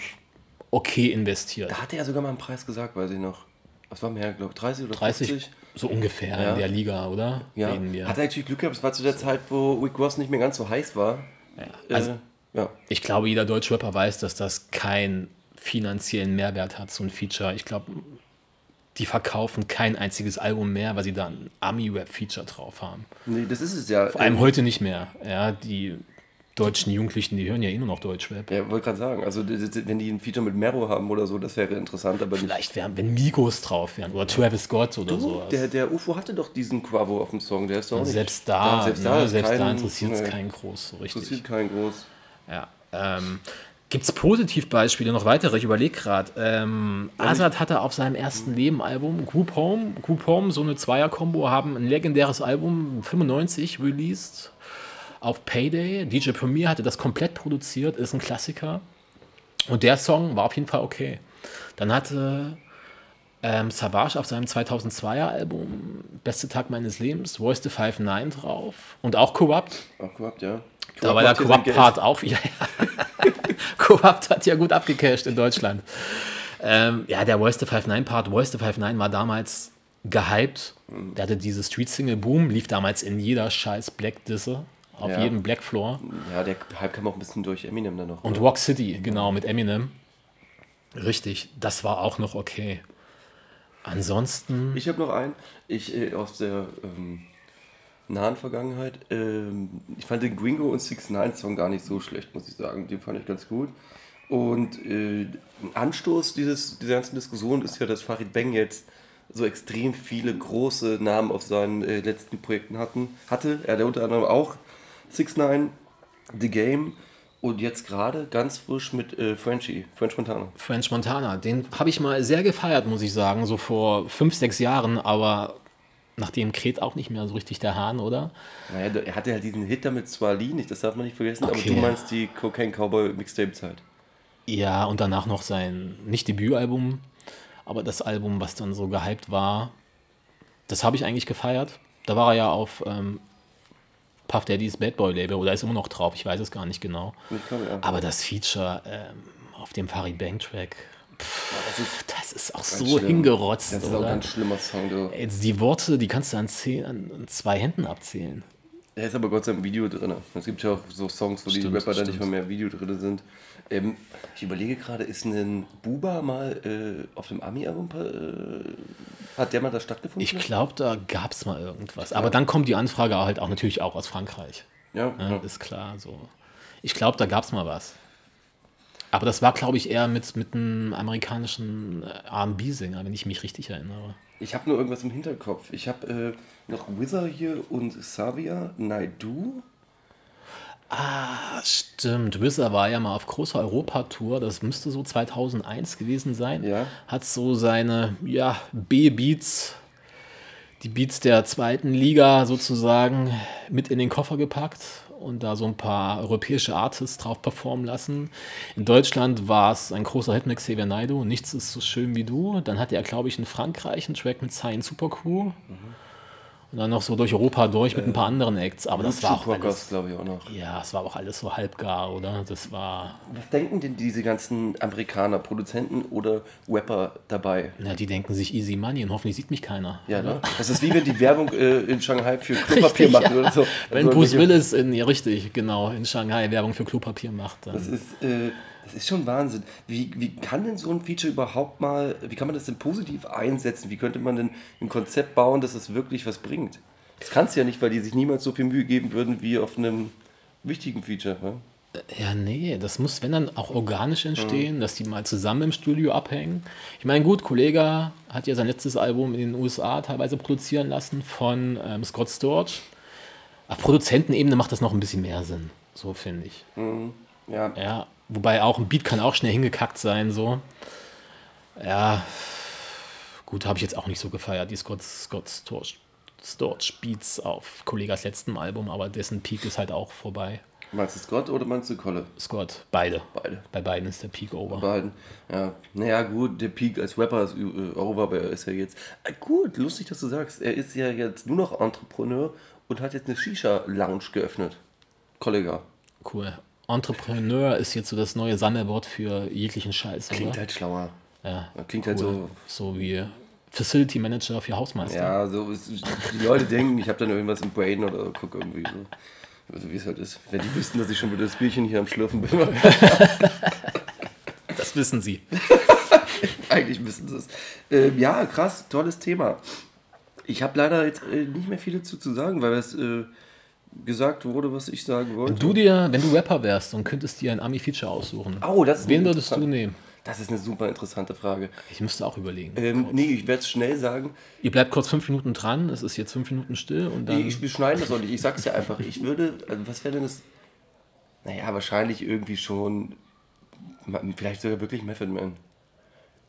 okay investiert. da hatte er sogar mal einen Preis gesagt, weiß ich noch. Was war mehr, glaube ich, 30 oder 30, 50? so ungefähr Ja. in der Liga, oder? Ja. Hat er natürlich Glück gehabt, es war zu der Zeit, wo Rick Ross nicht mehr ganz so heiß war. Ja. Also- äh, ja. Ich glaube, jeder deutsche Rapper weiß, dass das keinen finanziellen Mehrwert hat, so ein Feature. Ich glaube, die verkaufen kein einziges Album mehr, weil sie da ein Ami-Rap-Feature drauf haben. Nee, das ist es ja. Vor allem heute nicht mehr. Ja, die deutschen Jugendlichen, die hören ja eh nur noch Deutschrap. Ja, wollte gerade sagen, also wenn die ein Feature mit Mero haben oder so, das wäre interessant, aber. Vielleicht wären, wenn Migos drauf wären oder Travis Scott oder sowas. Der, der UFO hatte doch diesen Quavo auf dem Song, der ist doch auch nicht. selbst da, selbst ne, da, selbst da kein- interessiert es keinen groß so richtig. Interessiert keinen groß. Ja. Ähm, Gibt es Positivbeispiele, noch weitere? Ich überlege gerade. Ähm, Azad hatte auf seinem ersten Leben-Album Group Home, Group Home, so eine Zweier-Kombo, haben ein legendäres Album 95 released auf Payday. DJ Premier hatte das komplett produziert, ist ein Klassiker. Und der Song war auf jeden Fall okay. Dann hatte ähm, Savage auf seinem 2002er Album Beste Tag meines Lebens, Voice the 5-9 drauf und auch Corrupt. Auch Corrupt, ja. Da war der. Corrupt-Part auch wieder. Corrupt [laughs] hat ja gut abgecasht in Deutschland. Ähm, ja, der Voice the 5-9-Part, Voice the 5-9 war damals gehypt. Mhm. Der hatte diese Street-Single Boom, lief damals in jeder scheiß Black-Disse, auf Ja. jedem Black Floor. Ja, der Hype kam auch ein bisschen durch Eminem dann noch. Und oder? Rock City, genau, mit Eminem. Richtig, das war auch noch okay. Ansonsten, Ich habe noch einen, ich äh, aus der ähm, nahen Vergangenheit. Ähm, ich fand den Gringo und 6 9 Song gar nicht so schlecht, muss ich sagen. Den fand ich ganz gut. Und äh, ein Anstoß dieses, dieser ganzen Diskussion ist ja, dass Farid Bang jetzt so extrem viele große Namen auf seinen äh, letzten Projekten hatten, hatte. Er hatte unter anderem auch 6 9 The Game und jetzt gerade ganz frisch mit äh, Frenchie, French Montana. French Montana, den habe ich mal sehr gefeiert, muss ich sagen, so vor fünf, sechs Jahren, aber nachdem kräht auch nicht mehr so richtig der Hahn, oder? Naja, er hatte halt diesen Hit damit Swali nicht, das darf man nicht vergessen, Okay. aber du meinst die Cocaine Cowboy Mixtape-Zeit. Ja, und danach noch sein, nicht Debütalbum, aber das Album, was dann so gehypt war, das habe ich eigentlich gefeiert. Da war er ja auf ähm, Puff Daddy's Bad Boy Label oder ist immer noch drauf, ich weiß es gar nicht genau. Glaube, ja. Aber das Feature ähm, auf dem Farid Bang Track, das ist, das ist auch so schlimm. hingerotzt, Das ist auch ein oder? ganz schlimmer Song. Du. Jetzt die Worte, die kannst du an, zehn, an zwei Händen abzählen. Da ist aber Gott sei Dank ein Video drin. Es gibt ja auch so Songs, wo die Stimmt, Rapper dann nicht mal mehr Video drin sind. Ähm, ich überlege gerade, ist ein Buba mal äh, auf dem Ami-Album, äh, hat der mal da stattgefunden? Ich glaube, da gab es mal irgendwas. Aber dann kommt die Anfrage halt auch natürlich auch aus Frankreich. ja, Ja, ja. ist klar. So. Ich glaube, da gab es mal was. Aber das war, glaube ich, eher mit, mit einem amerikanischen äh, RB-Sänger, wenn ich mich richtig erinnere. Ich habe nur irgendwas im Hinterkopf. Ich habe äh, noch Wither hier und Savia, Naidu. Ah, stimmt. Wizard war ja mal auf großer Europatour. Das müsste so 2001 gewesen sein. Ja. Hat so seine ja, B-Beats, die Beats der zweiten Liga sozusagen, mit in den Koffer gepackt und da so ein paar europäische Artists drauf performen lassen. In Deutschland war es ein großer Hit mit Xavier Naidoo, Nichts ist so schön wie du. Dann hatte er, glaube ich, in Frankreich einen Track mit Science Supercrew. Und dann noch so durch Europa durch mit ein paar anderen Acts. Aber das war auch alles, glaube ich, auch noch. ja, es war auch alles so halbgar, oder? Das war, Was denken denn diese ganzen Amerikaner, Produzenten oder Rapper dabei? na, die denken sich easy money und hoffentlich sieht mich keiner. Ja, ne? Das ist wie wenn die Werbung äh, in Shanghai für [laughs] Klopapier Richtig, machen ja. oder so. Wenn Also Bruce Willis in, ja, richtig, genau, in Shanghai Werbung für Klopapier macht, dann Das ist, äh, das ist schon Wahnsinn. Wie, wie kann denn so ein Feature überhaupt mal, wie kann man das denn positiv einsetzen? Wie könnte man denn ein Konzept bauen, dass es wirklich was bringt? Das kannst du ja nicht, weil die sich niemals so viel Mühe geben würden wie auf einem wichtigen Feature. Ne? Ja, nee, das muss, wenn dann auch organisch entstehen, dass die mal zusammen im Studio abhängen. Ich meine, gut, Kollege hat ja sein letztes Album in den USA teilweise produzieren lassen von ähm, Scott Storch. Auf Produzentenebene macht das noch ein bisschen mehr Sinn, so finde ich. Ja, Ja, wobei auch ein Beat kann auch schnell hingekackt sein, so. Ja, gut, habe ich jetzt auch nicht so gefeiert, die Scott, Scott Storch, Storch Beats auf Kollegas letztem Album, aber dessen Peak ist halt auch vorbei. Meinst du Scott oder meinst du Kolle? Scott, beide. Beide. Bei beiden ist der Peak over. Behalten. Ja, naja, gut, der Peak als Rapper ist äh, over, aber er ist ja jetzt. Äh, gut, lustig, dass du sagst. Er ist ja jetzt nur noch Entrepreneur und hat jetzt eine Shisha-Lounge geöffnet. Kollege. Cool. Entrepreneur ist jetzt so das neue Sammelwort für jeglichen Scheiß, Klingt oder? halt schlauer. Ja, Klingt halt cool. so. So wie Facility Manager für Hausmeister. Ja, so ist, die Leute denken, ich habe dann irgendwas im Brain oder guck irgendwie so. Also wie es halt ist. Wenn die wüssten, dass ich schon wieder das Bierchen hier am Schlürfen bin. [laughs] Das wissen sie. [laughs] Eigentlich müssen sie es. Ähm, ja, krass, tolles Thema. Ich habe leider jetzt äh, nicht mehr viel dazu zu sagen, weil es äh, gesagt wurde, was ich sagen wollte. Du dir, wenn du Rapper wärst und könntest dir ein Ami-Feature aussuchen, oh, das ist wen würdest du nehmen? Das ist eine super interessante Frage. Ich müsste auch überlegen. Ähm, Kurz. nee, ich werde es schnell sagen. Ihr bleibt kurz fünf Minuten dran, es ist jetzt fünf Minuten still und Nee, dann. ich, wir schneiden das auch nicht. Ich sag's ja einfach. Ich würde, also was wäre denn das? Naja, wahrscheinlich irgendwie schon, vielleicht sogar wirklich Method Man.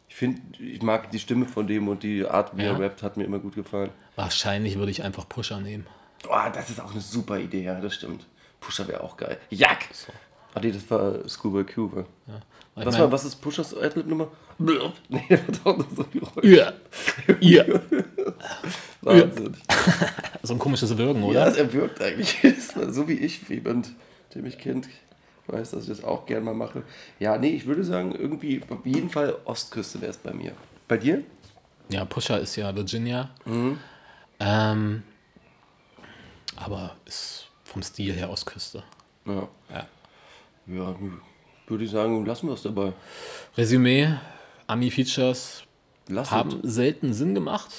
Ich finde, ich mag die Stimme von dem und die Art, wie Ja? er rappt, hat mir immer gut gefallen. wahrscheinlich würde ich einfach Pusher nehmen. Boah, das ist auch eine super Idee, ja, das stimmt. Pusher wäre auch geil. Jack! Ah, nee, das war Schoolboy Q. Ja. Was, ich mein- war, was ist Pushers Adlib-Nummer? Blub. [laughs] Nee, hat auch noch so Geräusch. Ja. ja. [laughs] Wahnsinn. [laughs] So ein komisches Wirken, Ja, oder? er wirkt eigentlich. so wie ich, wie jemand, der mich kennt, weiß, dass ich das auch gern mal mache. Ja, nee, ich würde sagen, irgendwie, auf jeden Fall Ostküste wäre es bei mir. Bei dir? Ja, Pusher ist ja Virginia. Mhm. Ähm, aber ist vom Stil her Ostküste. Ja. Ja. Ja, würde ich sagen, lassen wir es dabei. Resümee: Ami-Features haben selten Sinn gemacht.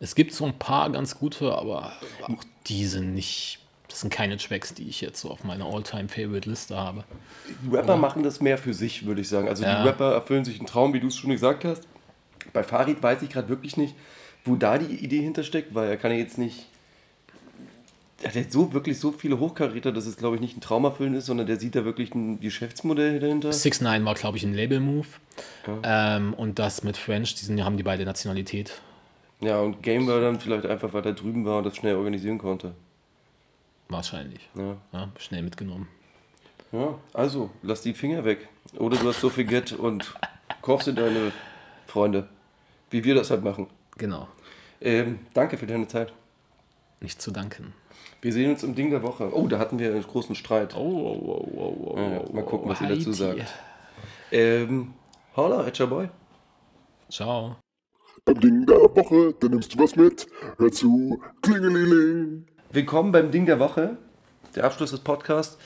Es gibt so ein paar ganz gute, aber auch die sind nicht. Das sind keine Tracks, die ich jetzt so auf meiner All-Time-Favorite-Liste habe. Die Rapper machen das mehr für sich, würde ich sagen. Also Ja. die Rapper erfüllen sich einen Traum, wie du es schon gesagt hast. Bei Farid weiß ich gerade wirklich nicht, wo da die Idee hintersteckt, weil er kann ja jetzt nicht. Er hat so wirklich so viele Hochkaräter, dass es, glaube ich, nicht ein Traum erfüllen ist, sondern der sieht da wirklich ein Geschäftsmodell dahinter. 6 9 war, glaube ich, ein Label-Move. Ähm, und das mit French, die sind, haben die beide Nationalität. Ja, und Game war dann vielleicht einfach, weil er drüben war und das schnell organisieren konnte. Wahrscheinlich. Ja. Ja, schnell mitgenommen. ja, also, lass die Finger weg. Oder du hast so viel Geld und kaufst dir deine Freunde. Wie wir das halt machen. Genau. Ähm, danke für deine Zeit. Nicht zu danken. Wir sehen uns im Ding der Woche. Oh, da hatten wir einen großen Streit. Oh, oh, oh, oh, oh, Ja, ja, mal gucken, was ihr dazu sagt. Ähm, holla, Etcher Boy. Ciao. Beim Ding der Woche, da nimmst du was mit. Hör zu, klingelingeling. Willkommen beim Ding der Woche, der Abschluss des Podcasts.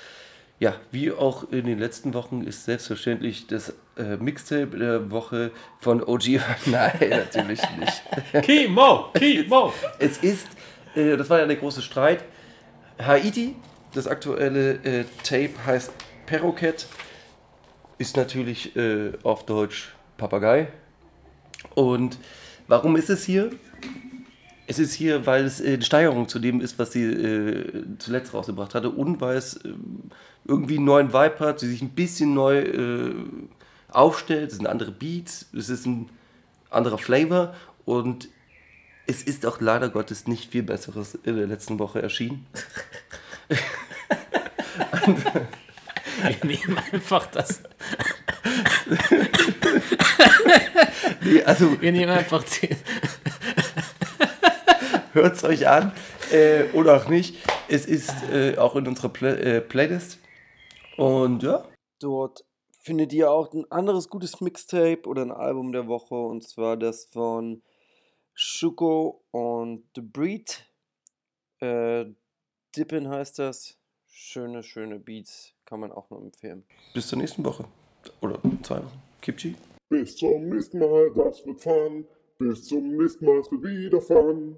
Ja, wie auch in den letzten Wochen ist selbstverständlich das äh, Mixtape der Woche von OG. [laughs] Nein, natürlich nicht. Kimo! [laughs] Kimo! Es ist, äh, das war ja der große Streit, Haiti, das aktuelle äh, Tape heißt Perroquet, ist natürlich äh, auf Deutsch Papagei. Und warum ist es hier? Es ist hier, weil es äh, eine Steigerung zu dem ist, was sie äh, zuletzt rausgebracht hatte und weil es ähm, irgendwie einen neuen Vibe hat, sie sich ein bisschen neu äh, aufstellt, es sind andere Beats, es ist ein anderer Flavor und es ist auch leider Gottes nicht viel Besseres in der letzten Woche erschienen. Wir nehmen einfach das. Nee, also Wir nehmen einfach den. hört es euch an äh, oder auch nicht. Es ist äh, auch in unserer Play äh, Playlist. Und ja. Dort findet ihr auch ein anderes gutes Mixtape oder ein Album der Woche und zwar das von Shuko und The Breed. Äh, Dippin heißt das. Schöne, schöne Beats. Kann man auch nur empfehlen. Bis zur nächsten Woche. Oder zwei Wochen. Kipchi. Bis zum nächsten Mal, das wird fun. Bis zum nächsten Mal, es wird wieder fun.